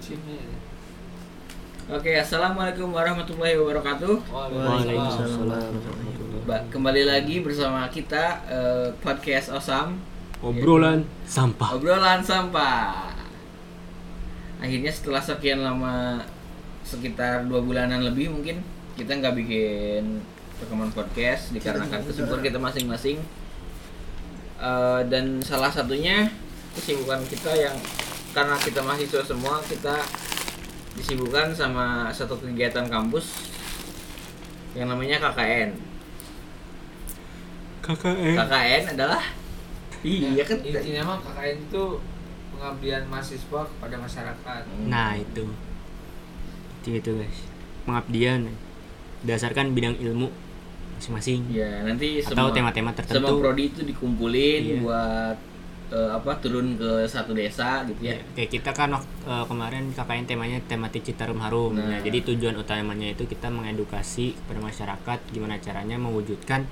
ya. Oke, assalamualaikum warahmatullahi wabarakatuh. Waalaikumsalam. Ba- kembali lagi bersama kita eh, podcast Osam Obrolan sampah. obrolan sampah. Akhirnya setelah sekian lama sekitar dua bulanan lebih mungkin kita nggak bikin rekaman podcast dikarenakan kesibukan kita masing-masing. Eh, dan salah satunya kesibukan kita yang karena kita mahasiswa semua kita disibukkan sama satu kegiatan kampus yang namanya KKN. KKN. KKN adalah iya kan intinya mah KKN itu pengabdian mahasiswa kepada masyarakat Nah itu. Itu itu guys. Pengabdian berdasarkan bidang ilmu masing-masing. Ya nanti Atau semua tema-tema semua tertentu. prodi itu dikumpulin Iya. buat eh, apa turun ke satu desa gitu ya. Ya, kayak kita kan eh, kemarin KKN temanya tematik Citarum Harum. Nah. Nah, jadi tujuan utamanya itu kita mengedukasi kepada masyarakat gimana caranya mewujudkan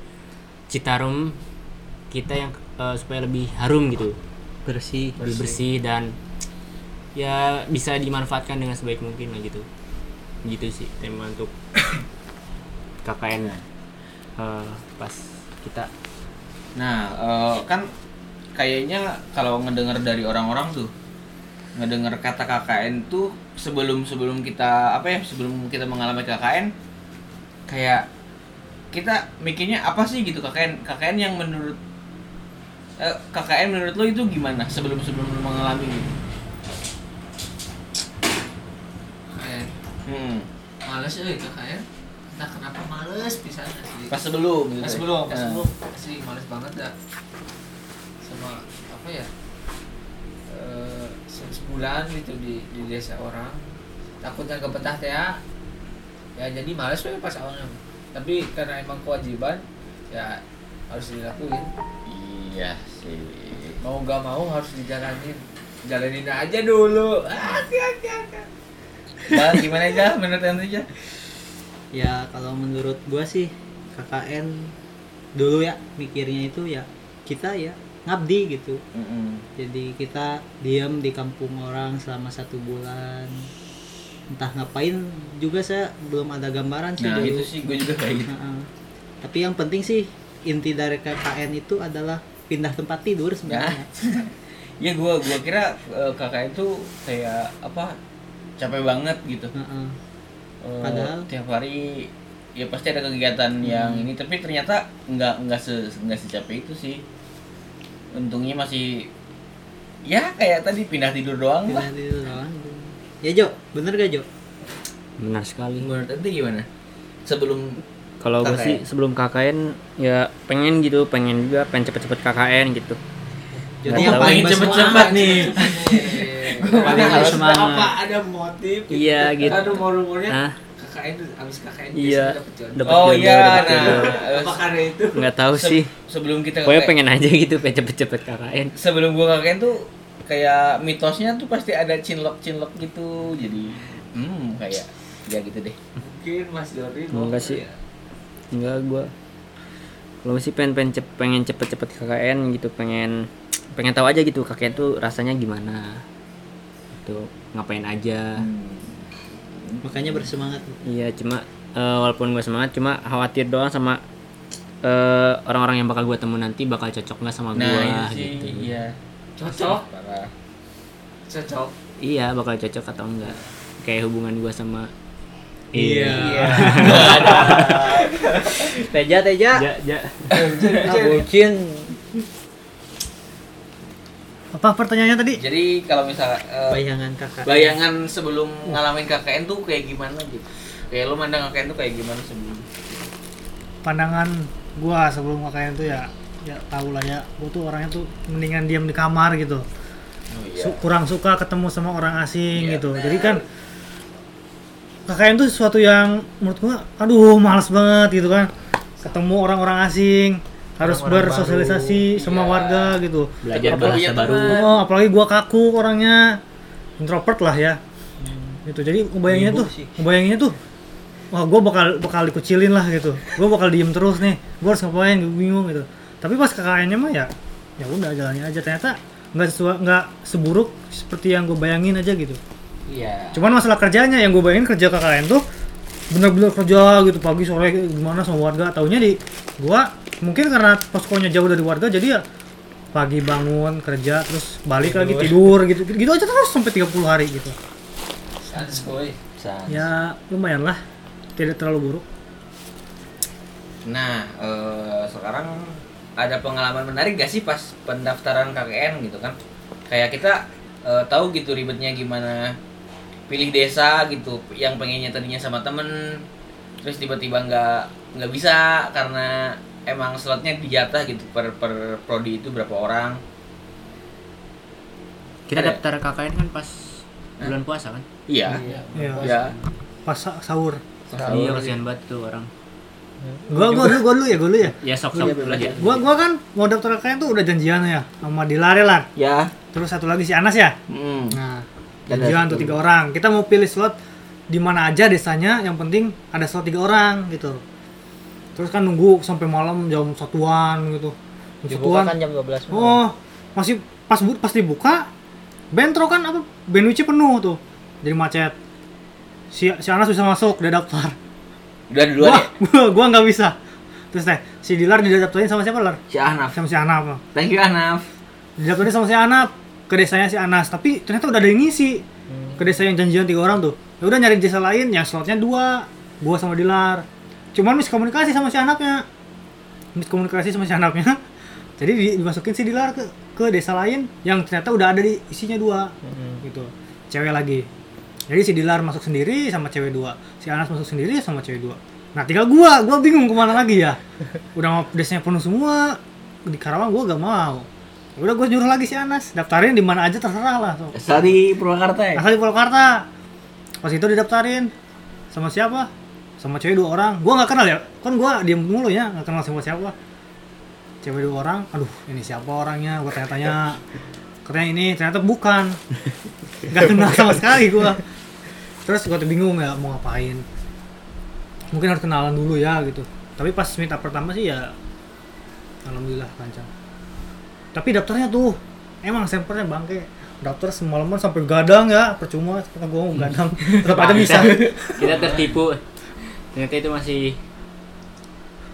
Citarum kita yang eh, supaya lebih harum gitu. Bersih, lebih bersih dan ya bisa dimanfaatkan dengan sebaik mungkin lah gitu. Gitu sih tema untuk KKN eh, pas kita Nah eh, kan kayaknya kalau ngedengar dari orang-orang tuh ngedengar kata KKN tuh sebelum sebelum kita apa ya sebelum kita mengalami KKN kayak kita mikirnya apa sih gitu KKN KKN yang menurut eh, KKN menurut lo itu gimana sebelum sebelum lo mengalami gitu? KKN Hmm. males ya KKN nah kenapa males bisa asli Pas sebelum gitu. pas sebelum pas Ya. sebelum asli males banget dah sama apa ya eh se- sebulan gitu di di desa orang. Takutnya kebetah teh ya ya jadi males we pas awalnya. Tapi karena emang kewajiban ya harus dilakuin. Iya sih. mau gak mau harus dijalanin. Jalanin aja dulu. Ah, Bang, gimana aja? Menurut ente aja? Ya kalau menurut gua sih KKN dulu ya mikirnya itu ya kita ya ngabdi gitu. Jadi kita diam di kampung orang selama satu bulan. Entah ngapain juga saya belum ada gambaran sih Nah dulu. itu sih gue juga kayak gitu. Heeh. Tapi yang penting sih inti dari KKN itu adalah pindah tempat tidur sebenarnya. Ya gue gua kira eh, kakak itu kayak apa capek banget gitu. Heeh. Eh, Padahal- tiap hari ya pasti ada kegiatan yang ini tapi ternyata nggak nggak se nggak secapek itu sih. Untungnya masih ya kayak tadi pindah tidur doang lah. Pindah tidur doang. Ya Jo, bener gak Jo? benar sekali. Menurut ente gimana? Sebelum Kalau gue sih sebelum KKN ya pengen gitu, pengen juga pengen cepet-cepet KKN gitu. Jadi yang paling cepet-cepet nih. Paling harus semangat. apa ada motif Iya, gitu. ada umur-umurnya Nah, KKN abis KKN Iya. biasanya dapet jodoh Dapet Oh iya, nah apa karena itu nggak tahu se- sih. Sebelum kita Pokoknya pengen aja gitu, pengen cepet-cepet KKN. sebelum gua KKN tuh kayak mitosnya tuh pasti ada cinlok cinlok gitu jadi hmm kayak ya gitu deh mungkin Mas Dori Enggak sih. Enggak gua. Kalau sih pengen pengen, cep- pengen cepet-cepet KKN gitu, pengen pengen tahu aja gitu KKN tuh rasanya gimana. Tuh ngapain aja. Makanya bersemangat. Iya, cuma eh, walaupun gue semangat cuma khawatir doang sama eh, orang-orang yang bakal gue temu nanti bakal cocok nggak sama nah gue sih gitu. iya cocok parah cocok Iya, bakal cocok atau enggak. Kayak hubungan gue sama Iya. Teja, Teja. Ja, ja. Bucin. Apa pertanyaannya tadi? jadi kalau misalnya eh, Bayangan kakak. bayangan sebelum ngalamin KKN tuh kayak gimana gitu kayak lu mandang KKN tuh kayak gimana sebelum Pandangan gua sebelum KKN itu ya ya tahu lah ya, gua tuh orangnya tuh mendingan diam di kamar gitu. oh iya Su- kurang suka ketemu sama orang asing Iya, gitu. benar. Jadi kan KKN tuh sesuatu yang menurut gua aduh males banget gitu kan. Ketemu orang-orang asing, harus Orang-orang bersosialisasi baru. sama Iya. warga gitu. Belajar Apalagi bahasa baru. Oh, apalagi gua kaku orangnya introvert lah ya. Gitu. Jadi ngebayanginnya Wibu tuh, sih. ngebayanginnya tuh wah gua bakal bakal dikucilin lah gitu. Gua bakal diem terus nih. Gua harus ngapain? Gua bingung gitu. Tapi pas KKN-nya mah ya ya udah jalannya aja ternyata nggak sesuai nggak seburuk seperti yang gue bayangin aja gitu Iya. Cuman masalah kerjanya yang gue bayangin kerja KKN tuh bener-bener kerja gitu pagi sore gimana sama warga. Taunya di gua mungkin karena poskonya jauh dari warga jadi ya pagi bangun kerja terus balik lagi tidur. gitu. Gitu aja terus sampai 30 hari gitu. Sans boy. ya lumayan lah. Tidak terlalu buruk. Nah, eh, sekarang ada pengalaman menarik gak sih pas pendaftaran KKN gitu kan? Kayak kita eh, tahu gitu ribetnya gimana pilih desa gitu, yang pengennya tadinya sama temen, terus tiba-tiba nggak nggak bisa karena emang slotnya dijatah gitu per per prodi itu berapa orang. Kita Ada. daftar KKN kan pas bulan puasa kan? Iya. Iya. Ya. pas sa- sahur Iya kasihan banget tuh orang. gua gua dulu gua dulu ya gua dulu ya Ya sok-sok dulu aja. gua gua kan mau daftar KKN tuh udah janjian ya sama Dilar ya. Ya. terus satu lagi si Anas ya Hmm. nah janjian ada tuh tiga orang. Kita mau pilih slot di mana aja desanya yang penting ada slot tiga orang gitu. Terus kan nunggu sampai malam jam satuan gitu. Jam satuan. kan jam 12 malam. oh masih pas bu- pas dibuka bentro kan apa bandwidthnya penuh tuh. Jadi macet. Si si Anas bisa masuk dia daftar. Udah duluan gua ya? gua gua nggak bisa. Terus teh si Dilar didaftarin sama siapa Lar? Si Ahnaf. sama si Anap Thank you Ahnaf. didaftarin sama si Anap ke desanya si Anas tapi ternyata udah ada yang ngisi. Ke desa yang janjian tiga orang tuh. Ya udah nyari desa lain yang slotnya dua gua sama Dilar. Cuman miskomunikasi sama si Anapnya miskomunikasi sama si Anapnya jadi di- dimasukin si Dilar ke ke desa lain yang ternyata udah ada di isinya dua gitu. Cewek lagi. Jadi si Dilar masuk sendiri sama cewek dua. Si Anas masuk sendiri sama cewek dua. Nah tinggal gua gua bingung ke mana lagi ya. Udah mau desanya penuh semua di Karawang gua gak mau udah gue nyuruh lagi si Anas. Daftarin di mana aja terserah lah tuh. Asal di Purwakarta ya? asal di Purwakarta. Pas itu didaftarin sama siapa? Sama cewek dua orang. Gua nggak kenal ya. Kan gua diem mulu ya nggak kenal sama siapa. Cewek dua orang. Aduh ini siapa orangnya? Gua tanya-tanya. Katanya ini ternyata bukan. Nggak kenal sama sekali gua. Terus gua tuh bingung ya mau ngapain? Mungkin harus kenalan dulu ya gitu. Tapi pas meet up pertama sih ya alhamdulillah lancar tapi daftarnya tuh emang sampelnya bangke daftar semalaman sampai gadang ya percuma karena gua mau gadang tetap aja bisa Kita tertipu. Ternyata itu masih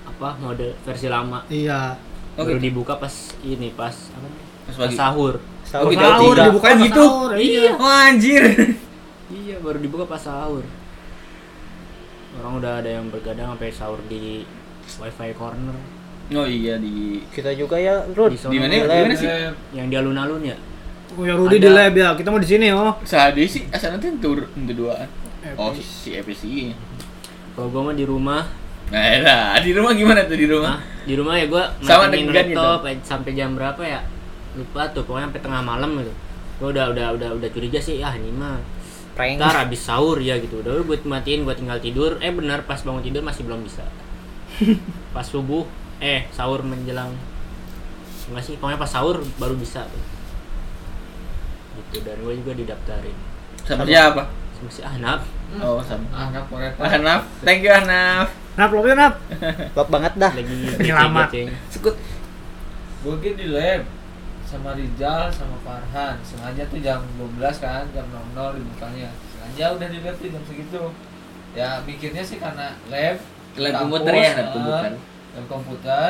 apa mode versi lama. iya Baru dibuka pas ini pas apa? Pas Pas pagi. sahur. Oh, gitu. sahur dibukain Oh, pas gitu? sahur, iya Oh anjir. Iya, baru dibuka pas sahur. Orang udah ada yang bergadang sampai sahur di wifi corner Oh iya di Kita juga ya, Rud. di di mana? di lab. mana sih? yang di alun-alun ya. oh ya Rudi di lab ya kita mau di sini oh Sehari sih asal nanti tur untuk duaan. Oh si, si FSI. Kalau gua mah di rumah, Nah, lah, di rumah gimana tuh di rumah? Hah? di rumah ya gua Sama mainin dengan laptop eh, sampai jam berapa ya? Lupa tuh, pokoknya sampai tengah malam gitu. Gua udah udah udah udah curiga sih, ah ini mah Prank. ntar habis sahur ya gitu udah buat matiin buat tinggal tidur eh benar pas bangun tidur masih belum bisa pas subuh eh sahur menjelang enggak sih pokoknya pas sahur baru bisa tuh gitu dan gue juga didaftarin Sama siapa? sama si Ahnaf Oh, sama. Anak forever. Ahnaf. Thank you Ahnaf. nap lo nap Lop banget dah. lagi geceng-geceng. Sekut. Gue di lab sama Rizal sama Farhan sengaja tuh jam 12 kan jam 00 dibukanya sengaja udah di lab tuh jam segitu ya mikirnya sih karena lab Lab komputer ya, lab komputer. lab komputer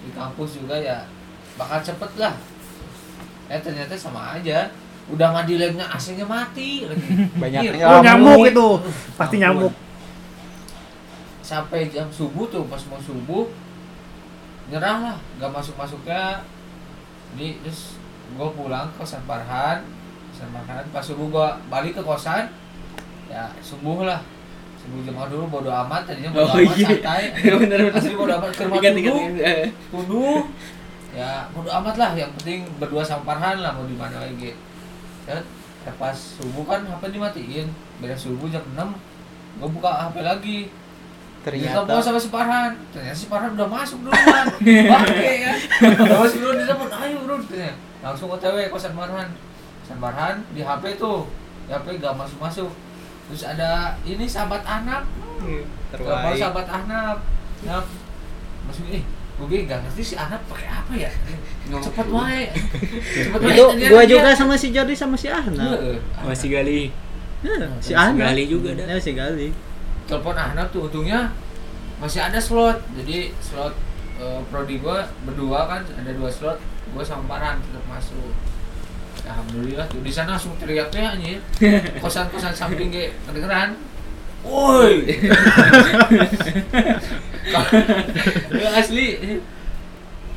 di kampus juga ya bakal cepet lah. Eh ternyata sama aja. Udah mah di labnya AC-nya mati lagi. Banyak Iya, oh nyamuk itu. Pasti nyamuk. sampai jam subuh tuh pas mau subuh nyerah lah. Nggak masuk masuknya di terus gue pulang ke kosan Farhan. Kosan Farhan pas subuh gue balik ke kosan ya subuh lah subuh jemaah dulu bodo amat tadinya bodo Oh amat iya. santai Bener bener. asli bodo amat ke rumah dulu ingat. eh. ya bodo amat lah yang penting berdua sama Farhan lah mau di mana lagi ya, ya pas subuh kan HP dimatiin beres subuh jam 6 gue buka HP lagi ternyata Ternyata. sama si Farhan ternyata si Farhan udah masuk duluan bangke ya udah masuk duluan di depan ayo bro Katanya. langsung otw kosan Farhan kosan Farhan di HP tuh di HP gak masuk masuk terus ada ini sahabat anak Telepon Terbaik. sahabat Ahnaf. Naf. Maksudnya eh gue gak ngerti si Ahnaf pakai apa ya. Cepet wae. Cepet wae. Itu dia- juga sama si Jordi sama si Ahna. Heeh. masih gali si Ana Gali juga dah. ya si Gali telepon anak tuh untungnya masih ada slot jadi slot eh, prodi gua berdua kan ada dua slot gua sama Paran tetap masuk Ya, alhamdulillah tuh. Di sana langsung teriaknya anjir kosan kosan samping kayak kedengeran. Woi. Ya asli.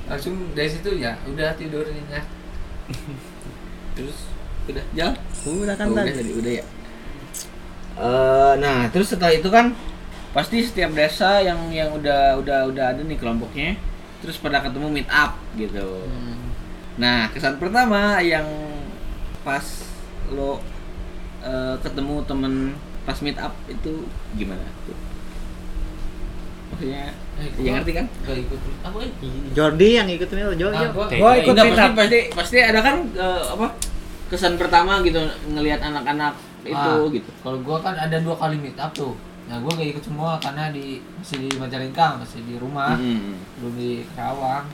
Langsung dari situ ya udah tidur nyenyak terus udah jalan udah kan Oh, udah tadi udah ya. Eh, nah terus setelah itu kan pasti setiap desa yang yang udah udah udah ada nih kelompoknya terus pada ketemu meet up gitu. Nah kesan pertama yang pas lo eh, ketemu temen pas meet up itu gimana tuh maksudnya Eh, ya ngerti kan gak ikut apa eh? Jordi yang ikut nih Jordi Nah, gua- Gua ikut Enggak, pasti, up. pasti pasti ada kan eh, apa kesan pertama gitu ngelihat anak-anak itu Ah, gitu Kalau gua kan ada dua kali meet up tuh. Nah, gua gak ikut semua karena di masih di Majalengka, masih di rumah, Mm-mm. belum di Kerawang.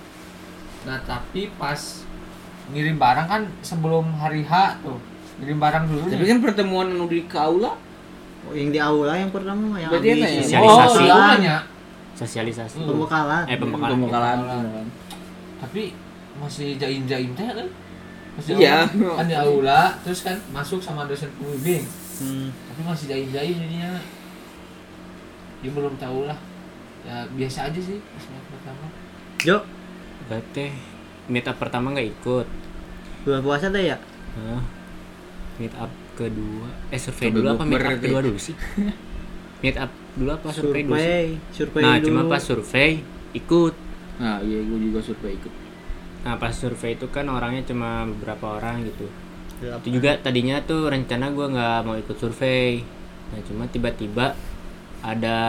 Nah, tapi pas ngirim barang kan sebelum hari H tuh. Ngirim barang dulu Tapi kan pertemuan anu di kaula Oh, yang di aula yang pertama yang Berarti ya? Sosialisasi. Oh, iya, iya. Sosialisasi. Hmm. pembekalan Eh pembekalan. pembekalan Pembekalan. Tapi masih jaim-jaim teh kan? Masih Iya. aula. Kan di aula, terus kan masuk sama dosen pembimbing. Hmm. Tapi masih jaim-jaim jadinya. Dia belum tahu lah. Ya biasa aja sih pas pertama. Jo Berarti meet up pertama nggak ikut. bulan puasa deh ya Hah? Meet up kedua. Eh survei dulu apa meet up kedua dulu sih? meet up dulu apa survei dulu sih? survei survei Nah, dulu. cuma pas survei ikut. nah iya gue juga survei ikut Nah, pas survei itu kan orangnya cuma beberapa orang gitu. Delapan. Itu juga tadinya tuh rencana gua nggak mau ikut survei. Nah, cuma tiba-tiba ada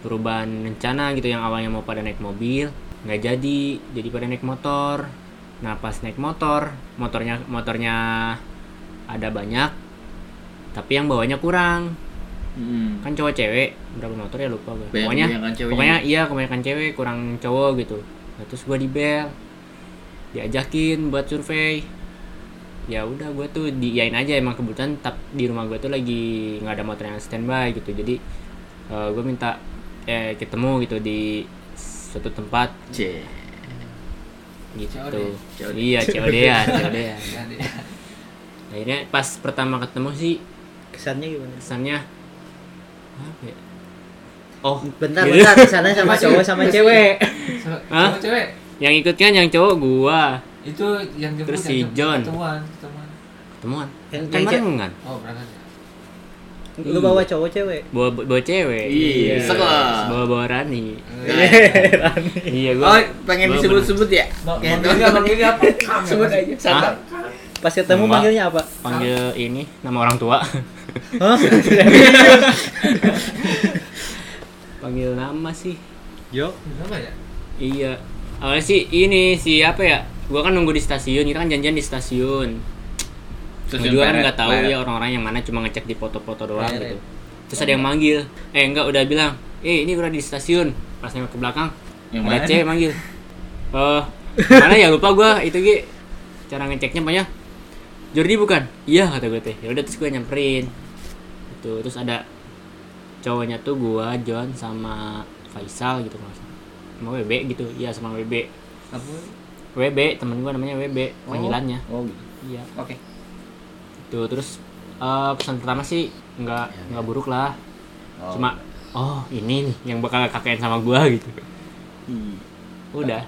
perubahan rencana gitu yang awalnya mau pada naik mobil nggak jadi jadi pada naik motor. Nah pas naik motor motornya motornya ada banyak tapi yang bawanya kurang. Hmm. kan cowok cewek berapa motor ya lupa gue Banyak- pokoknya pokoknya iya kebanyakan cewek kurang cowok gitu. Nah, terus gue di bel diajakin buat survei. Ya udah gue tuh diiyain aja emang kebetulan tap di rumah gue tuh lagi nggak ada motor yang standby gitu. Jadi gue minta eh ketemu gitu di suatu tempat. C. Gitu. COD. Iya COD ya COD ya Jadi, akhirnya pas pertama ketemu sih kesannya gimana? kesannya apa ya? Oh. Bentar gitu. bentar ke sana sama cowok sama cewek. Sama- Hah? sama cewek? Yang ikut kan yang cowok gua. Itu yang jemput Terus yang si jemput. John. ketemuan ketemuan. Ketemuan. Yang- kan yang ce- barengan. Oh berangkat lu bawa cowok cewek? Bawa bawa cewek. Iya, sekolah. bawa bawa Rani. Iya. iya oh gua pengen gua disebut-sebut ya? Manggilnya manggilnya apa sebut aja. Santai pas ketemu Nama. panggilnya apa? Panggil ini nama orang tua. Hah? panggil nama sih. Jo? Kenapa ya? Iya. Awalnya sih ini si apa ya? Gua kan nunggu di stasiun kita kan janjian di stasiun Yang juga kan nggak tahu peret. ya orang-orang yang mana cuma ngecek di foto-foto doang Peret. gitu. Terus ada yang manggil eh enggak udah bilang eh ini udah di stasiun. Pas nengok ke belakang Yang ada mana? cewek manggil. Eh mana ya? Lupa gua itu Gi. Cara ngeceknya banyak Jordi bukan? Iya kata gue teh ya udah terus gue nyamperin. Itu terus ada cowoknya tuh gua John sama Faisal gitu kalau sama WB gitu. Iya sama WB apa? WB temen gua namanya WB panggilannya. Oh gitu. Iya. Oke Tuh terus eh, kesan pertama sih nggak nggak buruk lah. Oh. Cuma oh ini nih yang bakal KKN sama gua gitu. Hmm. Udah.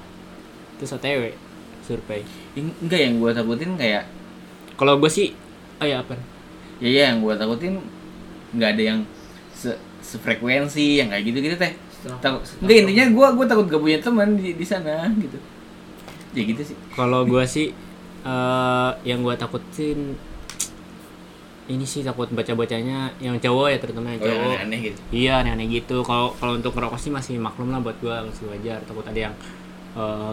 Terus OTW survei. Enggak yang gua takutin kayak Kalau gua sih oh ya apa? ya ya yang gua takutin nggak ada yang se sefrekuensi yang kayak gitu gitu teh takut enggak intinya gua gua takut gak punya teman di di sana gitu ya gitu sih Kalau gua sih eh yang gua takutin ini sih takut baca-bacanya yang cowok ya terutama yang oh yang cowok. aneh-aneh gitu Iya aneh-aneh gitu. Kalau kalau untuk ngerokok sih masih maklum lah buat gua masih wajar. Takut ada yang eh,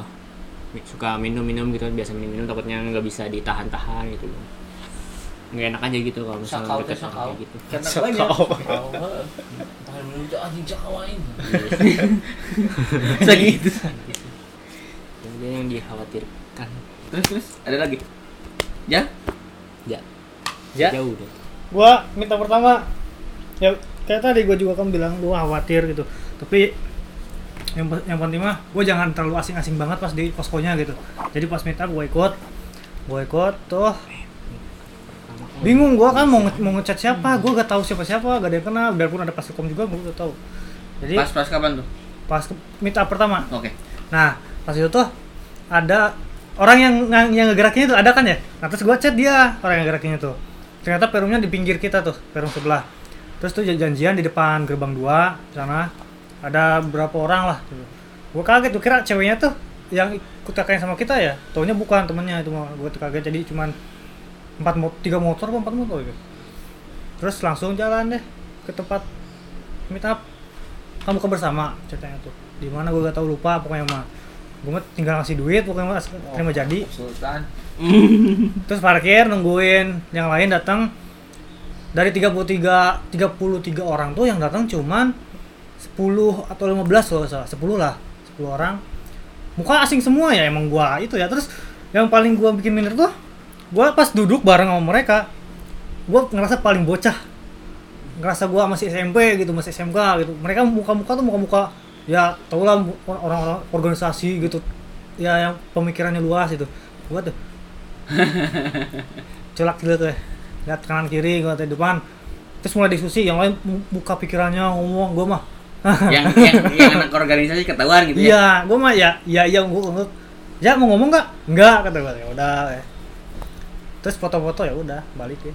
suka minum-minum gitu biasa minum-minum takutnya nggak bisa ditahan-tahan gitu loh. Nggak enak aja gitu kalau misalnya Sakau deket sakau. kayak gitu. karena banyak. Tahan dulu tuh anjing cakawain. segitu Kemudian yang dikhawatirkan terus terus ada lagi ya ya Ja. jauh deh. gua minta pertama ya kayak tadi gua juga kan bilang gua khawatir gitu tapi yang yang penting mah gua jangan terlalu asing-asing banget pas di poskonya gitu jadi pas meet up gua ikut gua ikut tuh bingung gua kan mau nge- mau ngechat siapa gua gak tahu siapa siapa gak ada yang kenal biarpun ada pasikom juga gua gak tahu jadi Pas pas kapan tuh? pas meet up pertama Oke. Nah, pas itu tuh ada orang yang yang, yang ngegerakinnya tuh ada kan ya? Nah, terus gua chat dia orang yang ngegerakinnya tuh. Ternyata perumnya di pinggir kita tuh, perum sebelah. Terus tuh janjian di depan gerbang dua sana ada berapa orang lah. Gitu. Gua kaget tuh kira ceweknya tuh yang ikut kakaknya sama kita ya. Taunya bukan temennya itu. Gua tuh kaget jadi cuman empat mo tiga motor empat motor gitu. Terus langsung jalan deh ke tempat meet up kamu buka bersama ceritanya tuh di mana gue gak tahu lupa pokoknya mah gue mah tinggal ngasih duit pokoknya mah terima jadi. Sultan terus parkir nungguin. Yang lain datang dari 33 33 orang tuh yang datang cuman 10 atau 15 kalau nggak salah. 10 lah 10 orang. Muka asing semua ya emang gua itu ya. Terus yang paling gua bikin minder tuh gua pas duduk bareng sama mereka gua ngerasa paling bocah. Ngerasa gua masih SMP gitu masih SMK gitu. Mereka muka-muka tuh muka-muka ya tau lah orang-orang organisasi gitu. Ya yang pemikirannya luas itu. Gua tuh. Celak gitu tuh ya. lihat kanan kiri gua di depan. Terus mulai diskusi yang lain buka pikirannya ngomong gua mah. Yang yang yang anak organisasi ketahuan gitu ya. iya gua mah ya ya iya gua gua- ya mau ngomong nggak? Nggak kata gua. Ya udah ya. terus foto-foto ya udah balik ya.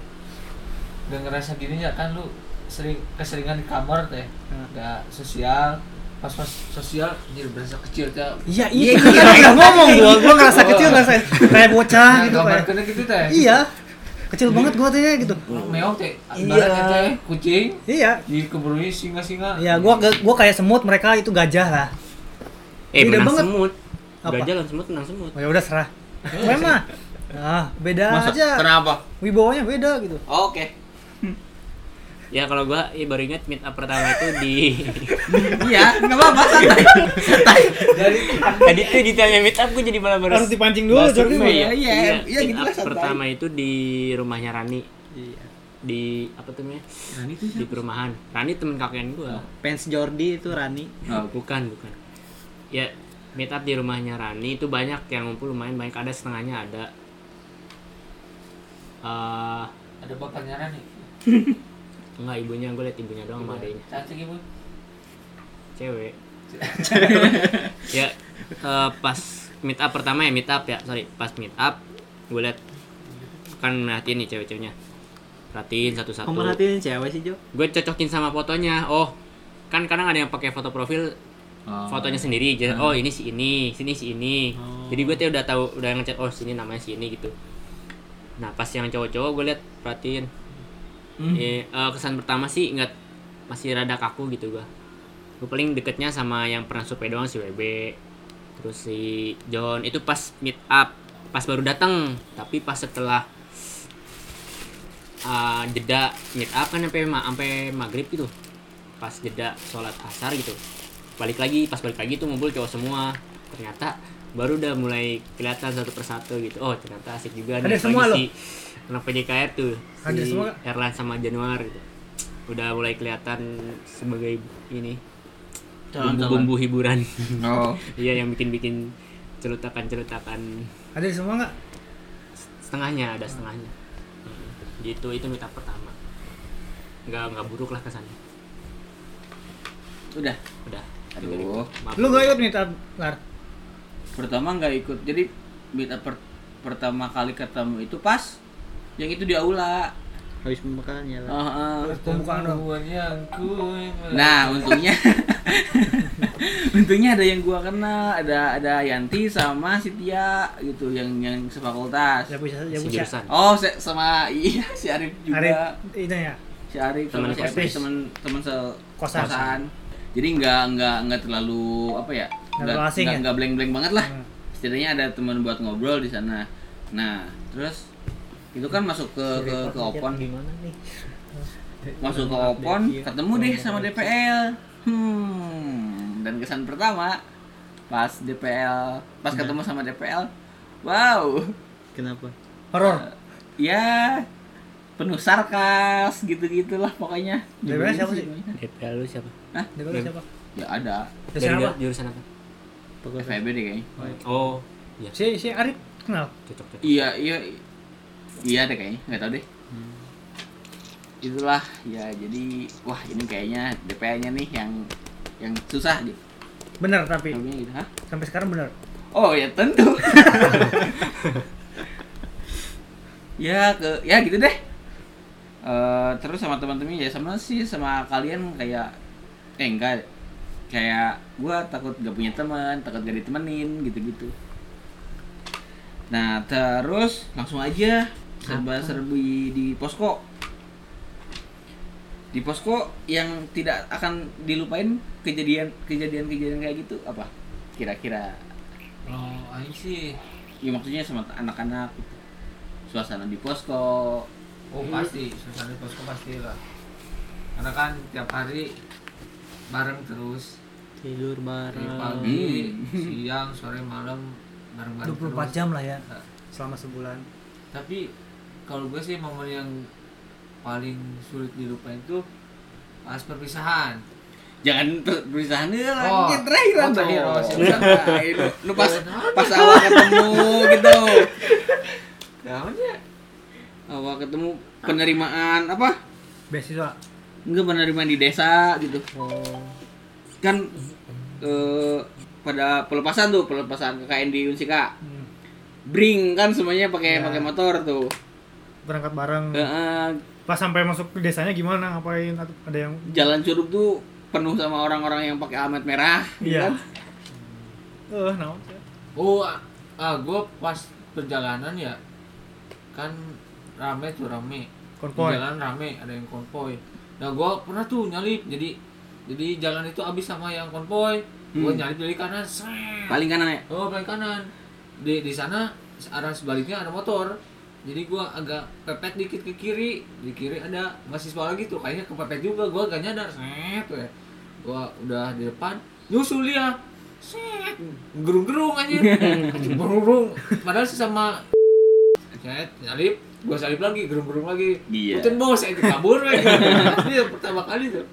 Gak ngerasa gini ya kan lu sering keseringan di kamar teh Hmm. Gak sosial Pas pas sosial jadi berasa kecil teh iya iya udah ngomong gua gua ngerasa kecil ngerasa kayak bocah gitu gambar kayak kena gitu teh iya kecil banget gua tuh ya gitu Meong teh Iya. Teh kucing iya Di keburunnya singa-singa Iya, gua gua kayak semut, mereka itu gajah lah. eh Beda banget. semut Apa? gajah lawan semut menang semut Oh ya udah serah. Memang. Nah, beda Masa? aja. Kenapa? Wibawanya beda gitu. Oke. Ya kalau gua ya baru ingat meet up pertama itu di Iya, enggak apa-apa santai. Jadi tadi tuh ditanya meet up gua jadi malah baru Harus dipancing dulu, jadi iya, ya. iya, iya, meet gitu up lah, santai. pertama itu di rumahnya Rani. Iya. di apa tuh namanya? Rani itu di perumahan. Rani temen kakek gua. Fans Jordi itu Rani. Oh, bukan bukan. Ya meet up di rumahnya Rani itu banyak yang ngumpul lumayan banyak. Ada setengahnya ada. Eh ada bapaknya Rani enggak ibunya gue liat ibunya doang sama adanya Cantik ibu cewek. Ya eh, pas meet up pertama ya meet up ya sorry. Pas meet up gue liat kan merhatiin nih cewek-ceweknya. Perhatiin satu-satu. Kamu merhatiin cewek sih Jo? gue cocokin sama fotonya. Oh kan kadang ada yang pakai foto profil Oh. fotonya sendiri jadi oh ini si ini sini si ini. Oh. jadi gue tuh udah tahu udah ngechat oh sini namanya si ini gitu. Nah pas yang cowok-cowok gue liat perhatiin Hmm. Eh, eh, kesan pertama sih nggak masih rada kaku gitu gua. Gue paling deketnya sama yang pernah survei doang si WB terus si John. Itu pas meet up pas baru datang tapi pas setelah ah, jeda meet up kan sampai ma- sampai maghrib gitu. Pas jeda sholat asar gitu. Balik lagi pas balik lagi tuh ngumpul cowok semua. Ternyata baru udah mulai kelihatan satu persatu gitu. Oh ternyata asik juga Ada nih semua apalagi loh. si anak PJKR tuh Ada si semua. Erlan sama Januar gitu udah mulai kelihatan sebagai ini bumbu-bumbu hiburan Oh. iya yang bikin-bikin celutakan-celutakan Ada semua nggak? setengahnya ada setengahnya Hmm, gitu itu meet up pertama nggak nggak buruk lah kesannya Udah. udah Aduh. Maaf. Lu gak ikut meet up, Lar? Pertama nggak ikut. Jadi meet up per- pertama kali ketemu itu pas yang itu di aula. Habis pembukaan ya lah. Heeh. Pembukaan dong. Nah, untungnya untungnya ada yang gua kenal, ada ada Yanti sama Sitia gitu yang yang sefakultas. Ya bisa, ya si bisa. jurusan Oh, se- sama iya si Arif juga. Arif, itu ya. Si Arif Teman si teman teman se Kosan. kosan. Jadi nggak nggak nggak terlalu apa ya? Nggak nggak ya? nggak blank-blank banget lah. Hmm. Setidaknya ada teman buat ngobrol di sana. Nah, terus itu kan masuk ke ke, ke Opon. Gimana nih? masuk ke Opon ketemu deh sama DPL hmm dan kesan pertama pas DPL pas ketemu sama DPL wow. Kenapa? Horor. ya penuh sarkas gitu-gitulah pokoknya. DPL siapa sih? DPL lu siapa? Dia kalau siapa? ya ada. Dari apa? jurusan apa? FEB deh kayaknya. Oh iya. Si si Arif kenal. cocok cocok. Iya iya iya deh kayaknya nggak tahu deh. Itulah ya jadi wah ini kayaknya DPL-nya nih yang yang susah gitu Bener tapi gitu hah? sampai sekarang bener. oh ya tentu. Ya ke ya gitu deh. Eh, terus sama teman-teman ya sama sih sama kalian kayak eh enggak. Kayak gua takut gak punya teman takut gak ditemenin gitu-gitu. Nah terus langsung aja serba serbi di posko di posko yang tidak akan dilupain kejadian kejadian kejadian kayak gitu apa kira-kira Kalau aing sih ya maksudnya sama anak-anak gitu. suasana di posko Oh pasti, suasana di posko pasti lah. Karena kan tiap hari bareng terus tidur dari bareng pagi, Hmm. siang, sore, malam bareng-bareng 24 terus. jam lah ya Nah, selama sebulan. Tapi kalau gue sih momen yang paling sulit dilupain tuh pas perpisahan. jangan per- berusaha nih lah Oh. mungkin terakhir Oh, terakhir, oh, itu. lu pas pas awal ketemu gitu Namanya awal ketemu penerimaan apa Beasiswa. enggak penerimaan di desa gitu oh kan eh, pada pelepasan tuh pelepasan KKN di Unsika Hmm. bring kan semuanya pakai Ya. pakai motor tuh Berangkat bareng. Heeh, Pas sampai masuk ke desanya gimana ngapain atau ada yang jalan curug tuh penuh sama orang-orang yang pakai helmet merah gitu Iya. kan. Eh, naon sih? Oh, ah, ah gue pas perjalanan ya kan rame tuh rame. Konvoy. Jalan rame, ada yang konvoy. Nah, gue pernah tuh nyalip. Jadi jadi jalan itu habis sama yang konvoy. Gue Hmm. nyalip dari kanan. Sret. paling kanan ya Oh, paling kanan. Di di sana arah sebaliknya ada motor. Jadi gua agak pepet dikit ke kiri. Di kiri ada mahasiswa lagi tuh. Kayaknya kepepet juga. Gua gak nyadar. Set tuh ya. Gua udah di depan. Nyusul dia. Set. Gerung-gerung anjir. Anjir, Gerung-gerung. Padahal sesama Set, nyalip. Gua salip lagi, gerung-gerung lagi. Iya. Putin bos, saya kabur lagi. Ini pertama kali tuh.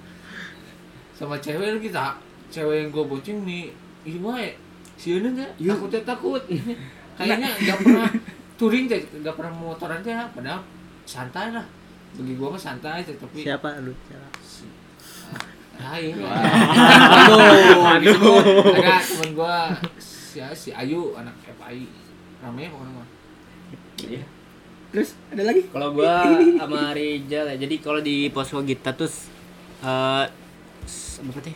Sama cewek lagi tak. Cewek yang gua boceng nih. Ih, wae. Si Euneng ya, takutnya takut. Kayaknya nggak pernah touring teh, nggak pernah motoran teh, padahal santai lah. Bagi gua mah santai teh, tapi siapa lu siapa Ayo. Waduh, disebut. Ada temen gua si, si Ayu anak FAI. Rame pokoknya mah. Iya. terus ada lagi Kalau gua sama Rijal ya. Jadi kalau di posko kita tuh eh s- apa sih?